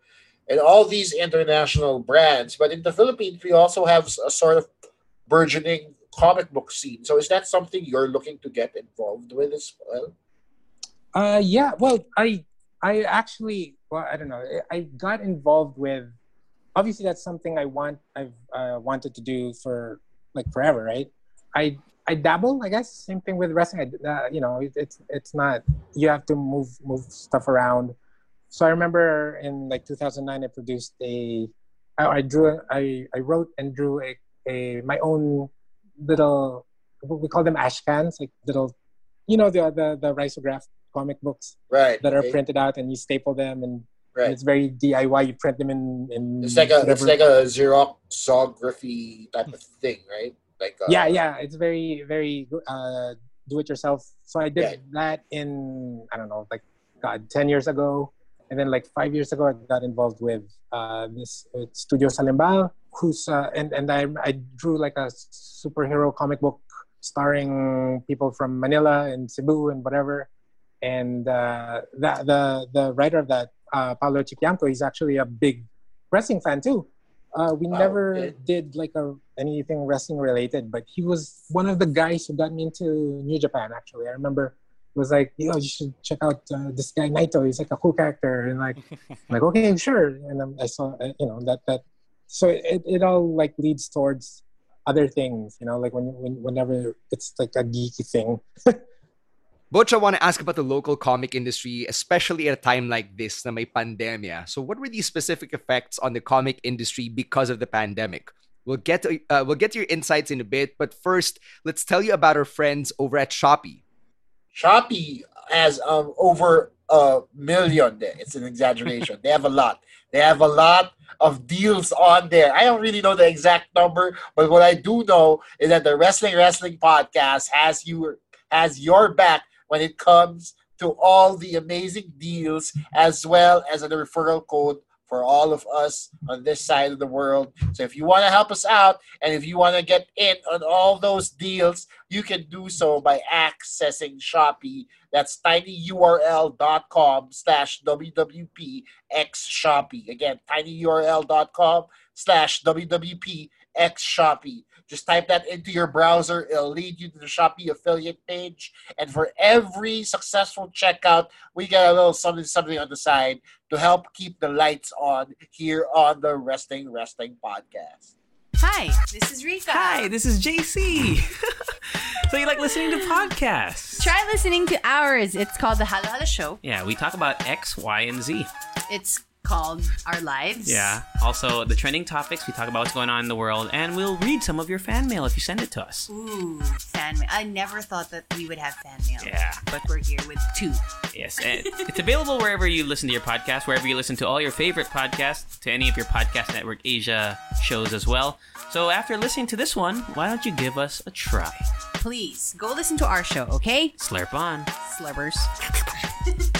and all these international brands. But in the Philippines, we also have a sort of burgeoning comic book scene. So is that something you're looking to get involved with as well? Uh, yeah. Well, I I actually well I don't know I got involved with. Obviously, that's something I want. I've uh, wanted to do for like forever, right? I I dabble, I guess. Same thing with wrestling. I, uh, you know, it, it's it's not you have to move move stuff around. So I remember in like 2009, I produced a, I, I drew, I I wrote and drew a, a my own little, we call them ash cans, like little, you know, the the the risograph comic books, right? That are printed out and you staple them and. Right. And it's very DIY. You print them in. in it's like a whatever. it's like a Xeroxography type of thing, right? Like uh, yeah, yeah, it's very very uh, do it yourself. So I did yeah. that in I don't know, like God, ten years ago, and then like five years ago, I got involved with uh, this uh, Studio Salimbal, who's uh, and and I I drew like a superhero comic book starring people from Manila and Cebu and whatever. And uh, the the the writer of that, uh, Paolo Chikiamco, he's actually a big wrestling fan too. Uh, we wow, never did like a anything wrestling related, but he was one of the guys who got me into New Japan. Actually, I remember it was like, yo, you should check out uh, this guy Naito. He's like a cool character, and like, like okay, sure. And um, I saw, uh, you know, that that. So it, it all like leads towards other things, you know, like when, when whenever it's like a geeky thing. Butch, I want to ask about the local comic industry, especially at a time like this, na may pandemia. So, what were the specific effects on the comic industry because of the pandemic? We'll get to, uh, we'll get to your insights in a bit, but first, let's tell you about our friends over at Shopee. Shopee has um, over a million there. It's an exaggeration. they have a lot. They have a lot of deals on there. I don't really know the exact number, but what I do know is that the Wrestling Wrestling Podcast has you has your back when it comes to all the amazing deals as well as a referral code for all of us on this side of the world. So if you want to help us out and if you want to get in on all those deals, you can do so by accessing Shopee. That's tinyurl.com slash WWP Shopee. Again, tinyurl.com slash WWP Shopee. Just type that into your browser. It'll lead you to the Shopee affiliate page. And for every successful checkout, we get a little something something on the side to help keep the lights on here on the Resting Wrestling Podcast. Hi, this is Rika. Hi, this is JC. so you like listening to podcasts? Try listening to ours. It's called the Halo Halo Show. Yeah, we talk about X, Y, and Z. It's called Our Lives. Yeah. Also, the trending topics, we talk about what's going on in the world, and we'll read some of your fan mail if you send it to us. Ooh, fan mail. I never thought that we would have fan mail. Yeah. But we're here with two. Yes. And it's available wherever you listen to your podcast, wherever you listen to all your favorite podcasts, to any of your Podcast Network Asia shows as well. So after listening to this one, why don't you give us a try? Please go listen to our show, okay? Slurp on. Slubbers.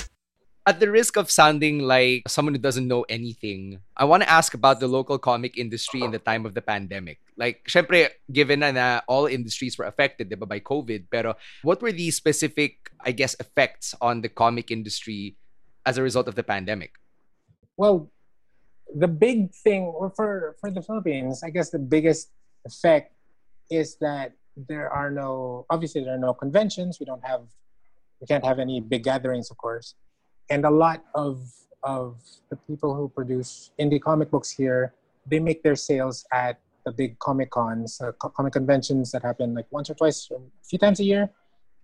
At the risk of sounding like someone who doesn't know anything, I want to ask about the local comic industry in the time of the pandemic. Like, syempre, given na all industries were affected diba, by COVID, pero what were the specific, I guess, effects on the comic industry as a result of the pandemic? Well, the big thing for for the Philippines, I guess the biggest effect is that there are no obviously there are no conventions. We don't have we can't have any big gatherings, of course, and a lot of of the people who produce indie comic books here they make their sales at the big comic cons, uh, co- comic conventions that happen like once or twice, a few times a year.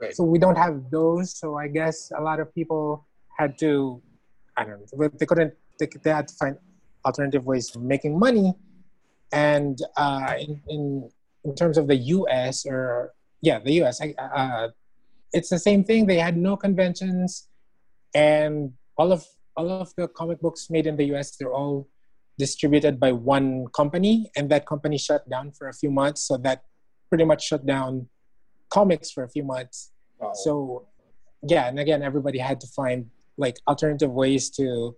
Right. So we don't have those. So I guess a lot of people had to, I don't know, they couldn't, they, they had to find alternative ways of making money. And uh, in, in in terms of the U.S. or yeah, the U.S. I, uh, it's the same thing. They had no conventions, and all of all of the comic books made in the U.S. they're all distributed by one company, and that company shut down for a few months. So that pretty much shut down comics for a few months. Wow. So yeah, and again, everybody had to find like alternative ways to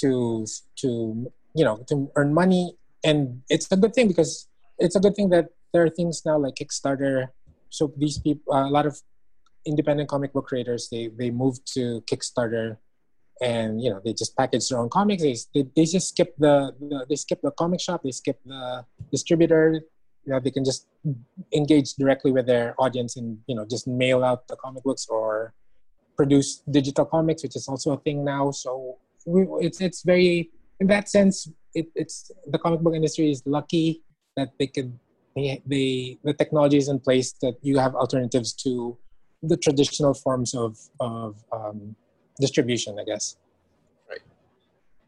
to to you know to earn money, and it's a good thing because it's a good thing that there are things now like Kickstarter. So these people, uh, a lot of independent comic book creators, they they moved to Kickstarter, and you know they just package their own comics. They they, they just skip the, the they skip the comic shop. They skip the distributor. You know they can just engage directly with their audience and you know just mail out the comic books or produce digital comics, which is also a thing now. So we, it's it's very in that sense, it, it's the comic book industry is lucky that they could they, they the technology is in place that you have alternatives to the traditional forms of of um, distribution, I guess. Right.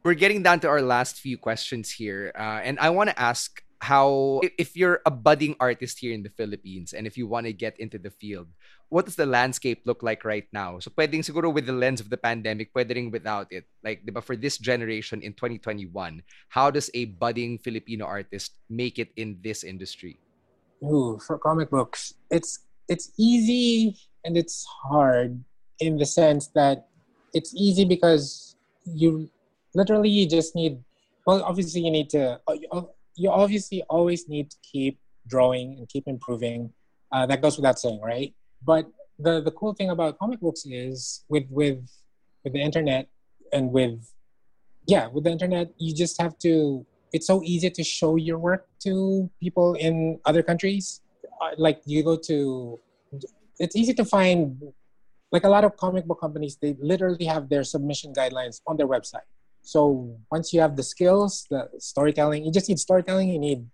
We're getting down to our last few questions here, uh, and I want to ask how if- you're a budding artist here in the Philippines and if you want to get into the field, what does the landscape look like right now? So pwedeng siguro with the lens of the pandemic, pwede ring without it. Like, ba, for this generation in 2021, how does a budding Filipino artist make it in this industry? Ooh, for comic books, it's it's easy and it's hard in the sense that it's easy because you literally you just need well obviously you need to you obviously always need to keep drawing and keep improving. Uh, that goes without saying right? But the the cool thing about comic books is with with with the internet and with yeah with the internet you just have to it's so easy to show your work to people in other countries. Uh, like you go to it's easy to find like a lot of comic book companies they literally have their submission guidelines on their website. So once you have the skills the storytelling you just need storytelling you need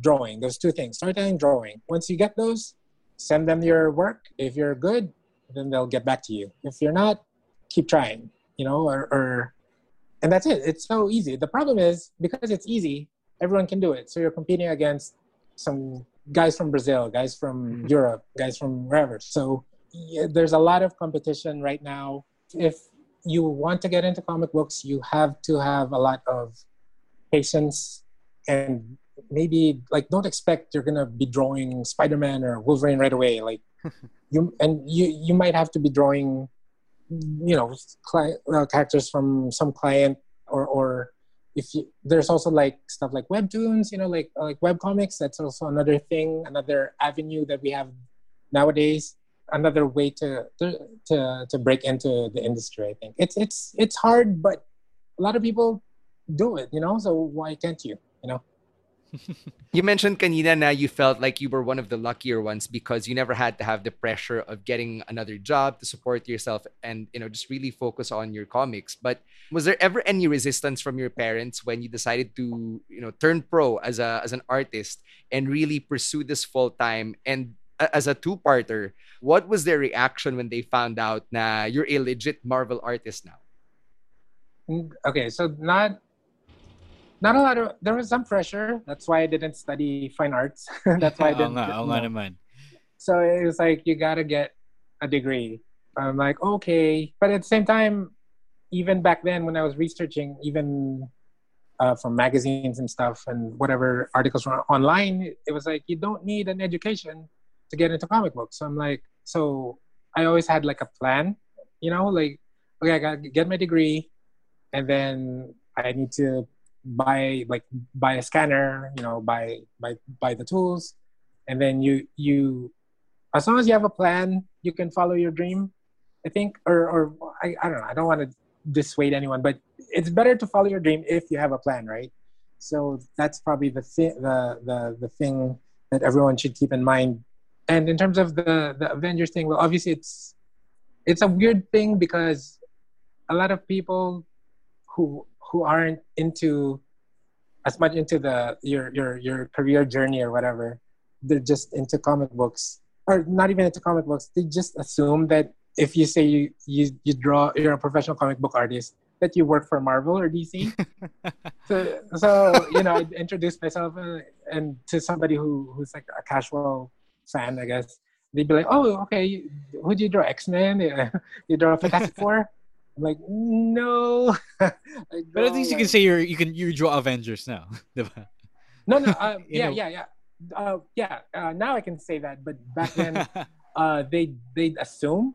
drawing. Those two things storytelling drawing. Once you get those send them your work. If you're good then they'll get back to you. If you're not keep trying you know or, or and that's it. It's so easy. The problem is because it's easy everyone can do it. So you're competing against some guys from brazil guys from europe guys from wherever. So yeah, there's a lot of competition right now. If you want to get into comic books, you have to have a lot of patience and maybe like don't expect you're gonna be drawing Spider-Man or Wolverine right away. Like you and you you might have to be drawing, you know, cli- uh, characters from some client or or if you, there's also like stuff like webtoons, you know, like like web comics. That's also another thing, another avenue that we have nowadays. Another way to to to break into the industry. I think it's it's it's hard, but a lot of people do it. You know, so why can't you? You know. you mentioned kanina na you felt like you were one of the luckier ones because you never had to have the pressure of getting another job to support yourself and you know just really focus on your comics. But was there ever any resistance from your parents when you decided to you know turn pro as a as an artist and really pursue this full time and as a two-parter what was their reaction when they found out na you're a legit marvel artist now? Mm, okay so not not a lot of there was some pressure. That's why i didn't study fine arts. That's why i didn't oh, nga, naman. so it was like you gotta get a degree. I'm like okay. But at the same time even back then when i was researching even uh, from magazines and stuff and whatever articles were online it was like you don't need an education to get into comic books. So i'm like so i always had like a plan you know like okay i gotta get my degree and then i need to buy like buy a scanner you know buy buy buy the tools and then you you as long as you have a plan you can follow your dream i think or or i, I don't know i don't want to dissuade anyone but it's better to follow your dream if you have a plan right? So that's probably the thi- the the the thing that everyone should keep in mind. And in terms of the the avengers thing well obviously it's it's a weird thing because a lot of people who who aren't into as much into the your your your career journey or whatever they're just into comic books. Or not even into comic books. They just assume that if you say you you, you draw you're a professional comic book artist that you work for marvel or dc so so you know i introduce myself uh, and to somebody who who's like a casual fan i guess they'd be like oh okay who do you draw x-men? You draw a fantastic four I'm like, no. but at least you can say you're you can you draw Avengers now. no, no, uh, yeah, yeah, yeah, uh, yeah. Uh, now I can say that, but back then, uh, they they assume.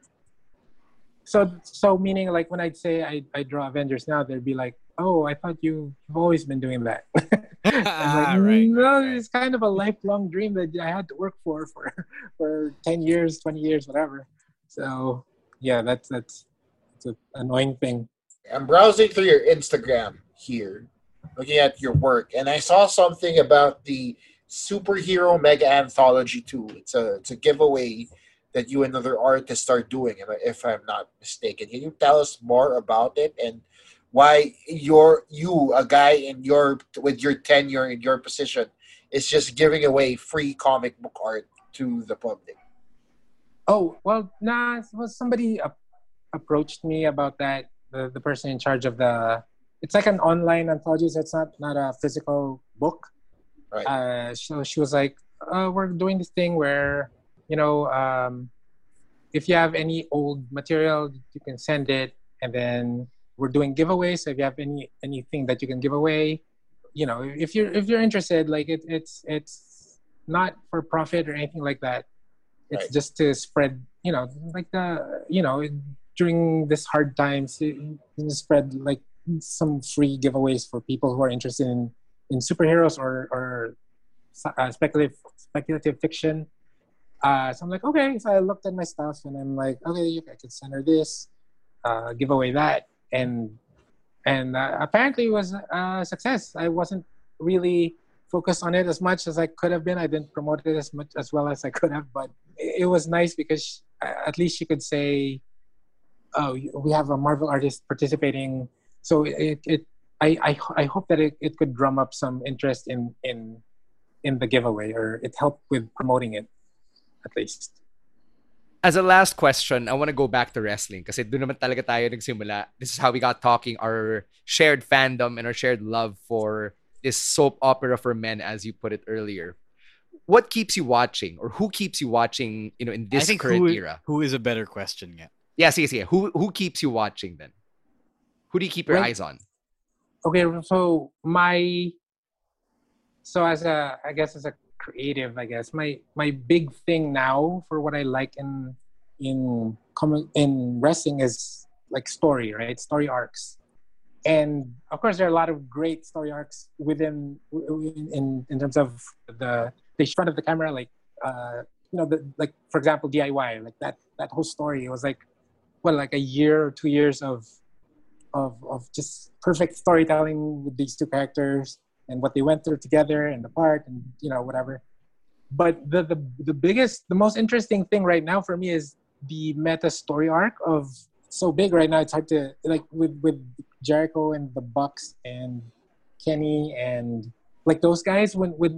So so meaning like when I'd say I, I draw Avengers now, they'd be like, oh, I thought you, you've always been doing that. ah, like, right, no, right, it's kind of a lifelong dream that I had to work for for for ten years, twenty years, whatever. So yeah, that's that's an annoying thing. I'm browsing through your Instagram here, looking at your work, and I saw something about the superhero mega anthology too. It's a it's a giveaway that you and other artists are doing, if I'm not mistaken. Can you tell us more about it and why you're you, a guy in your with your tenure in your position, is just giving away free comic book art to the public? Oh well, nah. Well, somebody approached me about that. The the person in charge of the it's like an online anthology, so it's not not a physical book. Right. Uh, so she was like, uh, "We're doing this thing where you know, um, if you have any old material, you can send it, and then we're doing giveaways. So if you have any anything that you can give away, you know, if you're if you're interested, like it, it's it's not for profit or anything like that. It's right. just to spread, you know, like the you know during this hard times, spread like some free giveaways for people who are interested in, in superheroes or, or uh, speculative speculative fiction. Uh, so I'm like, okay. So I looked at my stuff and I'm like, okay, I could send her this, uh, give away that, and and uh, apparently it was a success. I wasn't really focused on it as much as I could have been. I didn't promote it as much as well as I could have, but it, was nice because uh, at least she could say oh, we have a Marvel artist participating. So it, it I, I, I hope that it, it could drum up some interest in, in, in the giveaway or it helped with promoting it at least. As a last question, I want to go back to wrestling kasi doon naman talaga tayo nagsimula. This is how we got talking our shared fandom and our shared love for this soap opera for men as you put it earlier. What keeps you watching or who keeps you watching, you know, in this current who, era? Who is a better question yet? Yeah, sige, sige. Who who keeps you watching then? Who do you keep your Right. eyes on? Okay, so my so as a I guess as a creative, I guess my my big thing now for what I like in in coming in wrestling is like story, right? Story arcs, and of course there are a lot of great story arcs within in in terms of the the front of the camera, like uh, you know, the, like for example DIY, like that that whole story was like well like a year or two years of of of just perfect storytelling with these two characters and what they went through together and the part and you know whatever. But the the, the biggest the most interesting thing right now for me is the meta story arc of so big right now. It's hard to like with with jericho and the bucks and kenny and like those guys when when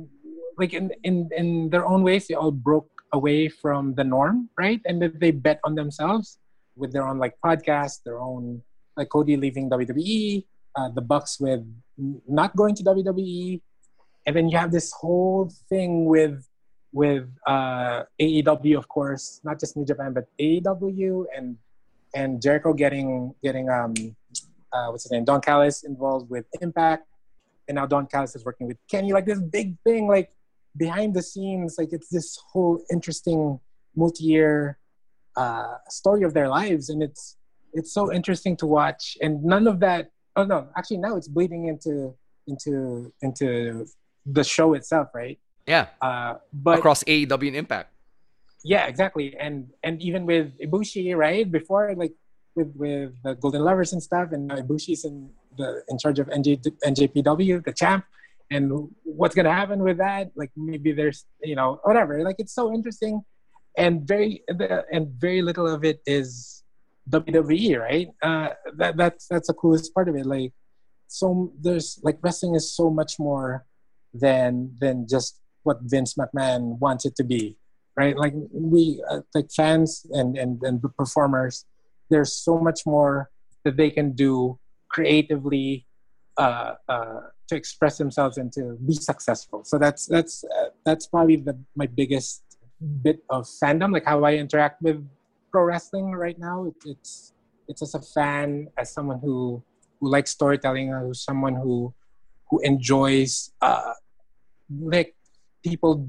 like in in in their own ways they all broke away from the norm right? And they bet on themselves with their own like podcast their own like Cody leaving WWE, uh, the Bucks with not going to WWE, and then you have this whole thing with with uh, AEW, of course, not just New Japan, but AEW and and Jericho getting getting um uh, what's his name, Don Callis involved with Impact, and now Don Callis is working with Kenny. Like this big thing, like behind the scenes, like it's this whole interesting multi-year uh, story of their lives, and it's it's so interesting to watch and none of that oh no actually now it's bleeding into into into the show itself right Yeah. uh but Across AEW and Impact. yeah exactly and and even with ibushi right before like with with the golden lovers and stuff and ibushi's in the in charge of NJ, njpw the champ and what's gonna happen with that like maybe there's you know whatever like it's so interesting and very and very little of it is WWE, right? Uh, that that's that's the coolest part of it. Like, so there's like wrestling is so much more than than just what Vince McMahon wants it to be, right? Like we uh, like fans and and and the performers, there's so much more that they can do creatively uh, uh, to express themselves and to be successful. So that's that's uh, that's probably the my biggest bit of fandom, like how I interact with pro wrestling right now. It, it's it's as a fan, as someone who who likes storytelling, or someone who who enjoys uh, like people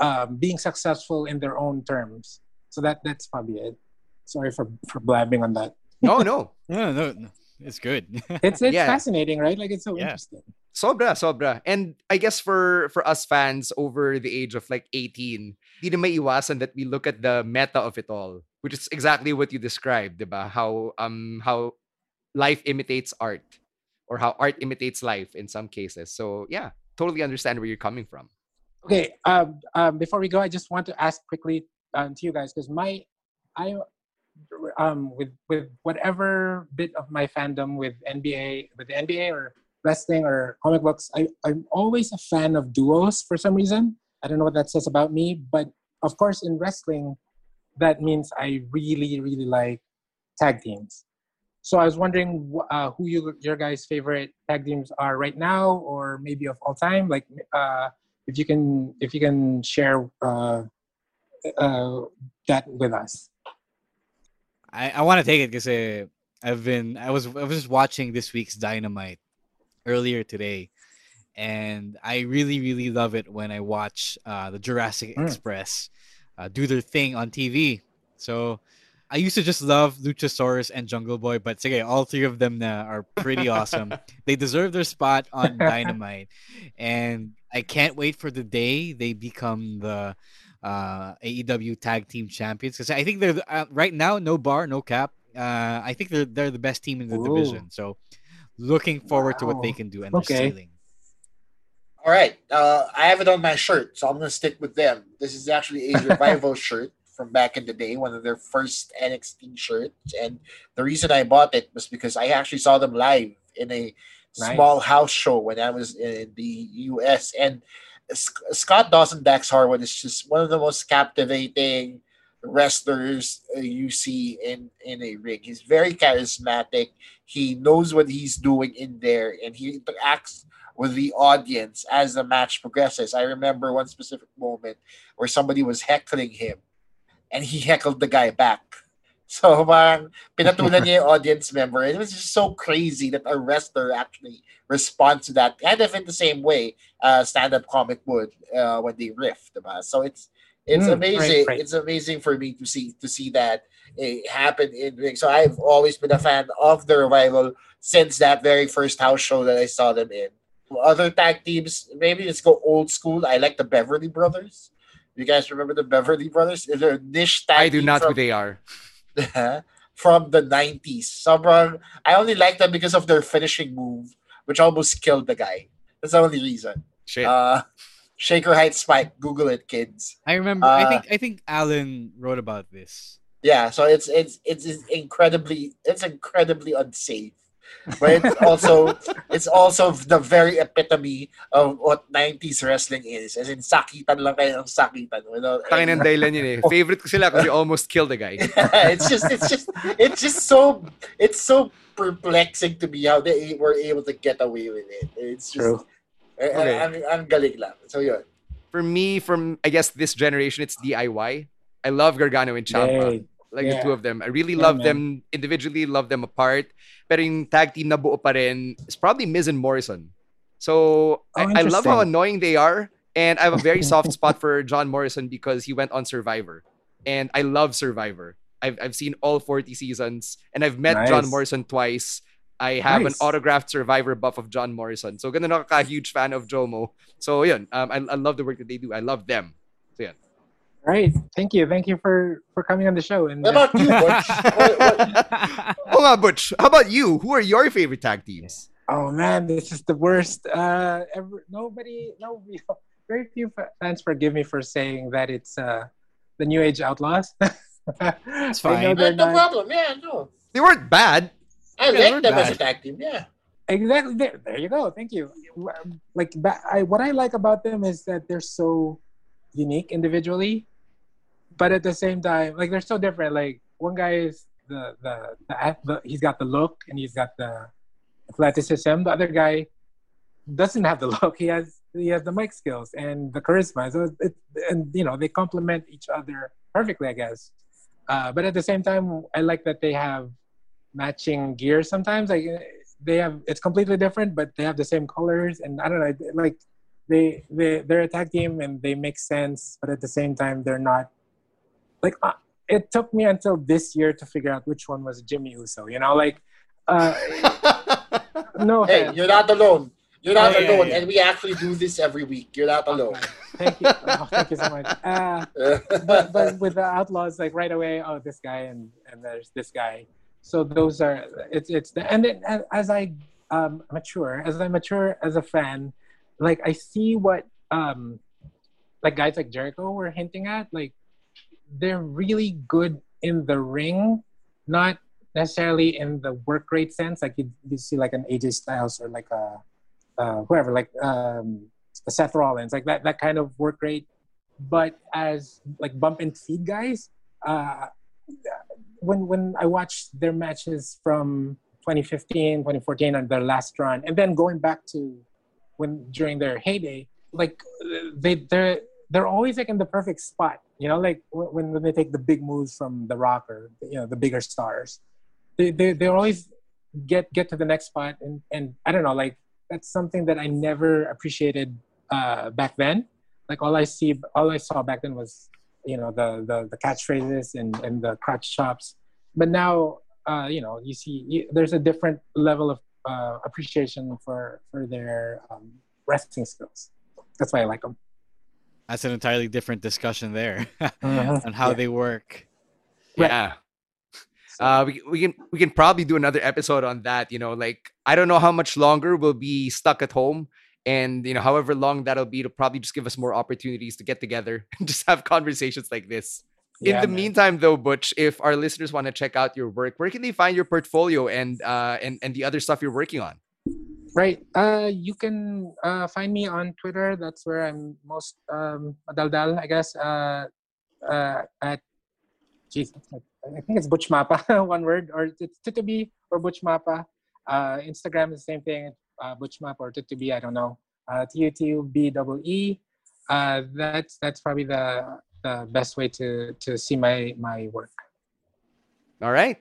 uh, being successful in their own terms. So that that's probably it. Sorry for for blabbing on that. No, no. no, no, no. It's good. It's it's Yeah. fascinating, right? Like it's so Yeah. interesting. Sobra, sobra. And I guess for for us fans over the age of like 18, di na maiiwasan that we look at the meta of it all, which is exactly what you described, diba? How um how life imitates art or how art imitates life in some cases. So yeah, totally understand where you're coming from. Okay. Um, um, before we go, I just want to ask quickly um, to you guys because my, I, um, with with whatever bit of my fandom with NBA, with the NBA or wrestling or comic books, I I'm always a fan of duos for some reason. I don't know what that says about me, but of course in wrestling, that means I really really like tag teams. So I was wondering uh, who you, your guys' favorite tag teams are right now, or maybe of all time. Like, uh, if you can, if you can share uh, uh, that with us. I, I want to take it because uh, I've been I was I was just watching this week's Dynamite earlier today, and I really really love it when I watch uh, the Jurassic Mm. Express uh, do their thing on TV. So I used to just love Luchasaurus and Jungle Boy, but okay, all three of them now are pretty awesome. They deserve their spot on Dynamite, and I can't wait for the day they become the uh, AEW Tag Team Champions because I think they're uh, right now no bar, no cap. Uh, I think they're they're the best team in the Ooh. division. So looking forward to what they can do and Okay. their ceiling. All right. Uh, I have it on my shirt, so I'm going to stick with them. This is actually a revival shirt from back in the day, one of their first NXT shirts. And the reason I bought it was because I actually saw them live in a Nice. small house show when I was in the US. And Sc- Scott Dawson Dax Harwood is just one of the most captivating wrestlers uh, you see in in a ring. He's very charismatic. He knows what he's doing in there, and he interacts with the audience as the match progresses. I remember one specific moment where somebody was heckling him, and he heckled the guy back. So parang pinatulan niya yung audience member. It was just so crazy that a wrestler actually responds to that kind of in the same way uh, stand-up comic would uh, when they riff, diba? So it's it's Mm, amazing. right, right. It's amazing for me to see to see that it happen in ring. So I've always been a fan of the revival since that very first house show that I saw them in. Other tag teams, maybe let's go old school. I like the Beverly Brothers. You guys remember the Beverly Brothers? They're a niche tag I do not from- who they are. from the 90s. Sobrang, I only like them because of their finishing move, which almost killed the guy. That's the only reason. Shit. Uh, Shaker Heights Spike. Google it, kids. I remember. I Uh, think. I think Alan wrote about this. Yeah, so it's it's it's incredibly it's incredibly unsafe. But it's also it's also the very epitome of what 90s wrestling is. As in sakitan lang kayo ng sakitan. Without Tangin ng dahilan yun eh. Favorite ko sila kasi almost killed the guy. it's just it's just it's just so it's so perplexing to me how they were able to get away with it. It's just True. Eh, Okay. ang, ang galing lang. So yun. For me, from I guess this generation, it's DIY. I love Gargano and Ciampa. Hey, Like the two of them. I really Yeah, love man. them individually, love them apart. Pero yung tag team na buo pa rin is probably Miz and Morrison. So Oh, I, I love how annoying they are. And I have a very soft spot for John Morrison because he went on Survivor. And I love Survivor. I've, I've seen all 40 seasons and I've met John Morrison twice. I have an autographed Survivor buff of John Morrison. So ganun ako ka-huge fan of Jomo. So yun, um, I, I love the work that they do. I love them. So yun. Right. Thank you. Thank you for for coming on the show. And What about you, Butch? What- what- Oh nga, Butch. How about you? Who are your favorite tag teams? Oh man, this is the worst. Uh, ever, nobody, no, very few fans forgive me for saying that it's uh, the New Age Outlaws. it's fine. no problem. Yeah, no. They weren't bad. I Yeah, like them as a tag team. Yeah. Exactly. There, there you go. Thank you. Like, I, what I like about them is that they're so unique individually, but at the same time, like they're so different. Like one guy is the the, the, the he's got the look and he's got the athleticism. The other guy doesn't have the look. He has he has the mic skills and the charisma. So it, and you know they complement each other perfectly, I guess. Uh, but at the same time, I like that they have matching gear sometimes. Like they have it's completely different, but they have the same colors. And I don't know, like they they they're a tag team and they make sense, but at the same time, they're not like. Uh, it took me until this year to figure out which one was Jimmy Uso. You know, like. Uh, no Hey, offense. you're not alone. You're not Oh, yeah, alone, yeah. and we actually do this every week. You're not alone. Thank you. Oh, thank you so much. Uh, but but with the outlaws, like right away, oh, this guy and and there's this guy. So those are it's it's the and a- as I um, mature, as I mature as a fan, like I see what um like guys like Jericho were hinting at, like they're really good in the ring, not necessarily in the work rate sense. Like you, you see like an AJ Styles or like a uh, whoever, like um, Seth Rollins, like that that kind of work rate. But as like bump and feed guys, uh, when when I watched their matches from 2015, 2014, and their last run, and then going back to when during their heyday, like they they're they're always like in the perfect spot. You know, like when when they take the big moves from the Rock or you know the bigger stars, they they they always get get to the next spot, and and I don't know, like that's something that I never appreciated uh, back then. Like all I see, all I saw back then was you know the the, the catchphrases and and the crotch chops. But now, uh, you know, you see you, there's a different level of uh, appreciation for for their um, wrestling skills. That's why I like them. That's an entirely different discussion there Mhm. on how Yeah. they work. Yeah. Uh, we, we can we can probably do another episode on that. You know, like I don't know how much longer we'll be stuck at home, and you know, however long that'll be, it'll probably just give us more opportunities to get together and just have conversations like this. In Yeah, the man. meantime, though, Butch, if our listeners want to check out your work, where can they find your portfolio and uh and and the other stuff you're working on? Right. Uh, you can uh, find me on Twitter. That's where I'm most um, madaldal, I guess. Uh, uh, at, geez, I think it's Butch Mapa, one word, or it's Tutubee or Butch Mapa. Uh, Instagram is the same thing, uh, Butch Mapa or Tutubee, I don't know. Uh, T-U-T-U-B double E. Uh, that's that's probably the, the best way to, to see my, my work. All right.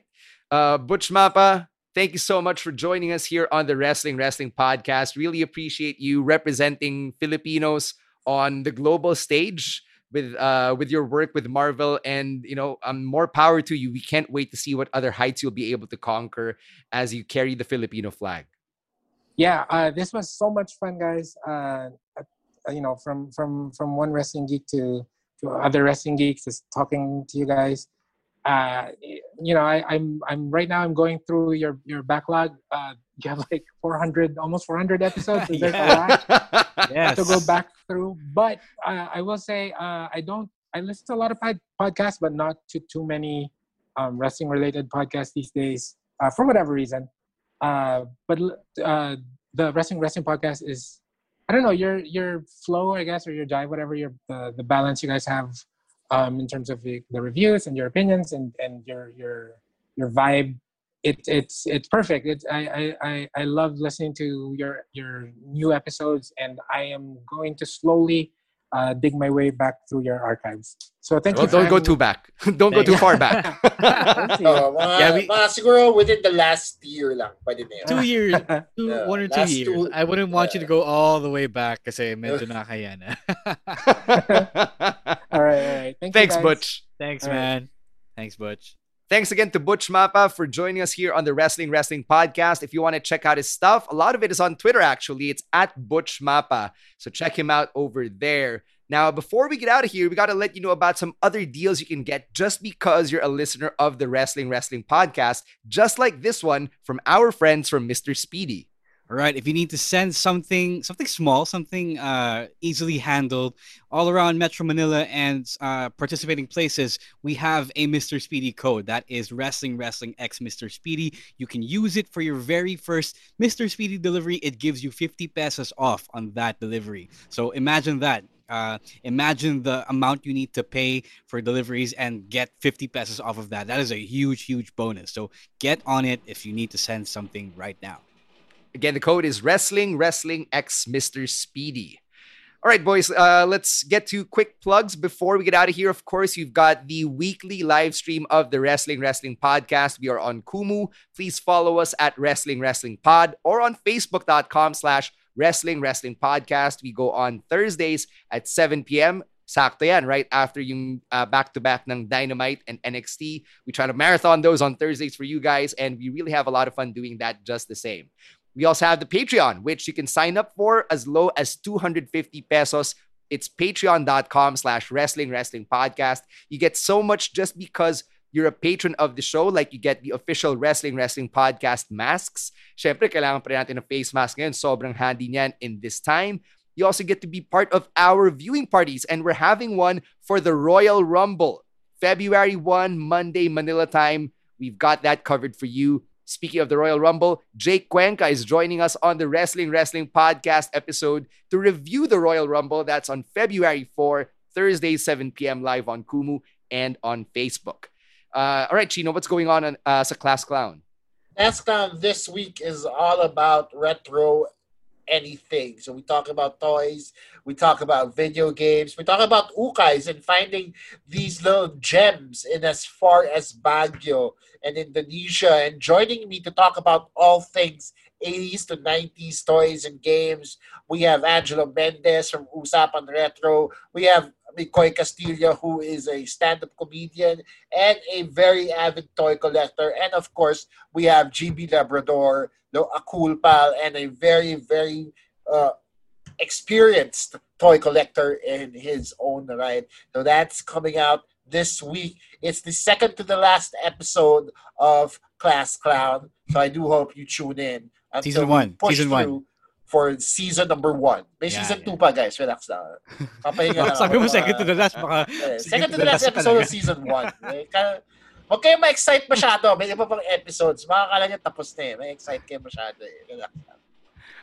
Uh, Butch Mapa, thank you so much for joining us here on the Wrestling Wrestling Podcast. Really appreciate you representing Filipinos on the global stage with uh with your work with Marvel and you know um more power to you. We can't wait to see what other heights you'll be able to conquer as you carry the Filipino flag. Yeah, uh, this was so much fun, guys. Uh, uh, you know, from from from one wrestling geek to to other wrestling geeks, just talking to you guys. Uh, you know, I, I'm I'm right now. I'm going through your your backlog. Uh, you have like 400, almost 400 episodes. There's a lot Yes. to go back through. But uh, I will say, uh, I don't. I listen to a lot of pod- podcasts, but not to too many um, wrestling related podcasts these days uh, for whatever reason. Uh, but uh, the wrestling wrestling podcast is I don't know your your flow I guess or your jive whatever your the, the balance you guys have um, in terms of the, the reviews and your opinions and, and your your your vibe it, it's it's perfect. It's I, I I I love listening to your your new episodes and I am going to slowly uh, dig my way back through your archives so thank Don't, you don't go too back. don't go too far back. Oh, mga, Yeah, we- mga siguro within the last year lang. Pwede na yun. Two years, two, Yeah, one or two years. two- I wouldn't want you to go all the way back kasi medyo nakakaya na. all right all right thank Thanks, you guys. Butch. Thanks, All right. man. Thanks, Butch. Thanks again to Butch Mapa for joining us here on the Wrestling Wrestling Podcast. If you want to check out his stuff, a lot of it is on Twitter, actually. It's at Butch Mapa. So check him out over there. Now, before we get out of here, we got to let you know about some other deals you can get just because you're a listener of the Wrestling Wrestling Podcast, just like this one from our friends from Mr. Speedy. All right. If you need to send something, something small, something uh, easily handled, all around Metro Manila and uh, participating places, we have a Mr. Speedy code. That is Wrestling Wrestling X Mr. Speedy. You can use it for your very first Mr. Speedy delivery. It gives you 50 pesos off on that delivery. So imagine that. Uh, imagine the amount you need to pay for deliveries and get 50 pesos off of that. That is a huge, huge bonus. So get on it if you need to send something right now. Again, the code is Wrestling Wrestling X Mr. Speedy. All right, boys, uh, let's get to quick plugs before we get out of here. Of course, you've got the weekly live stream of the Wrestling Wrestling Podcast. We are on Kumu. Please follow us at Wrestling Wrestling Pod or on Facebook.com slash Wrestling Wrestling Podcast. We go on Thursdays at 7 p.m. Sakto yan, right after yung uh, back-to-back ng Dynamite and NXT. We try to marathon those on Thursdays for you guys, and we really have a lot of fun doing that just the same. We also have the Patreon, which you can sign up for as low as 250 pesos. It's patreon.com slash wrestling wrestling podcast. You get so much just because you're a patron of the show. Like you get the official Wrestling Wrestling Podcast masks. Syempre, kailangan pa rin natin ng face mask ngayon. Sobrang handy niyan in this time. You also get to be part of our viewing parties, and we're having one for the Royal Rumble. February 1, Monday, Manila time. We've got that covered for you. Speaking of the Royal Rumble, Jake Cuenca is joining us on the Wrestling Wrestling Podcast episode to review the Royal Rumble. That's on February 4, Thursday, 7 p.m. live on Kumu and on Facebook. Uh, all right, Chino, what's going on uh, sa Class Clown? Ascom this week is all about retro anything. So we talk about toys, we talk about video games, we talk about ukais and finding these little gems in as far as Baguio and Indonesia. And joining me to talk about all things 80s to 90s toys and games, we have Angelo Mendez from Usapan Retro. We have Mikoy Castillo, who is a stand-up comedian and a very avid toy collector. And of course, we have GB Labrador, a cool pal, and a very, very uh, experienced toy collector in his own right. So that's coming out this week. It's the second to the last episode of Class Clown. So I do hope you tune in. Season one. Season one. For season number one. May Yeah, season two pa, guys. Relax lang. Papahinga lang Sabi mo ng second to the last, baka Eh, second second to the last episode of season 1. Eh, ka- Huwag kayo ma-excite masyado. May iba pang episodes. Makakala nyo tapos na eh. May excite kayo masyado eh. Relax lang.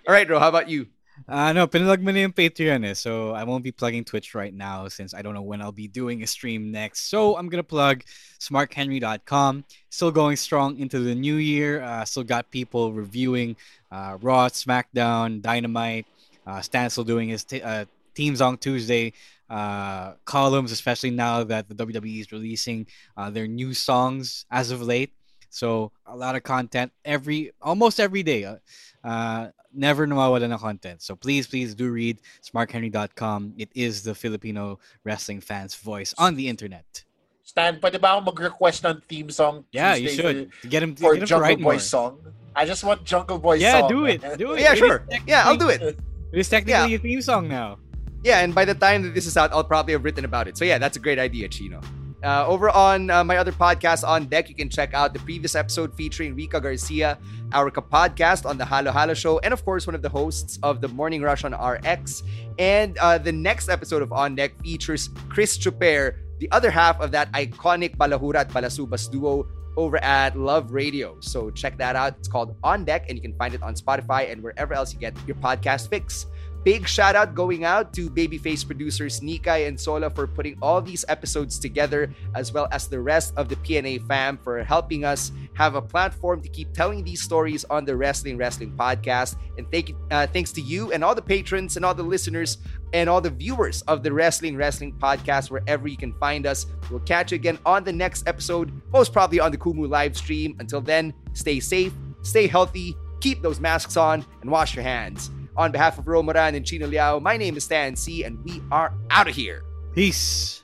All right, Ro, how about you? Uh, no, pinalog mo na yung Patreon eh. So I won't be plugging Twitch right now since I don't know when I'll be doing a stream next. So I'm going to plug smarkhenry.com. Still going strong into the new year. Uh, still got people reviewing uh, Raw, SmackDown, Dynamite. Uh, Stan still doing his t- uh, Theme Song Tuesday uh, columns, especially now that the WWE is releasing uh, their new songs as of late. So a lot of content every almost every day. Uh, uh, never nawawala na content. So please, please do read smarkhenry.com. It is the Filipino wrestling fans' voice on the internet. Stan, pwede ba ako mag-request ng theme song? Yeah, you should. to- To get him, to for get him to Jungle write Boy more. song. I just want Jungle Boy Yeah, song. do it. Do it. Yeah, It is sure. Yeah, I'll do it. It is technically a theme song now. Yeah, and by the time that this is out, I'll probably have written about it. So yeah, that's a great idea, Chino. Uh, over on uh, my other podcast on deck, you can check out the previous episode featuring Rika Garcia, our podcast on the Halo Halo Show, and of course one of the hosts of the Morning Rush on RX. And uh, the next episode of On Deck features Chris Tsuper, the other half of that iconic Balahura at Balasubas duo over at Love Radio. So check that out. It's called On Deck, and you can find it on Spotify and wherever else you get your podcast fix. Big shout out going out to Babyface producers Nikai and Sola for putting all these episodes together, as well as the rest of the PNA fam for helping us have a platform to keep telling these stories on the Wrestling Wrestling podcast. And thank uh, thanks to you and all the patrons and all the listeners and all the viewers of the Wrestling Wrestling podcast, wherever you can find us. We'll catch you again on the next episode, most probably on the Kumu live stream. Until then, stay safe, stay healthy, keep those masks on, and wash your hands. On behalf of Romoran and Chino Liao, my name is Stan Sy, and we are out of here. Peace.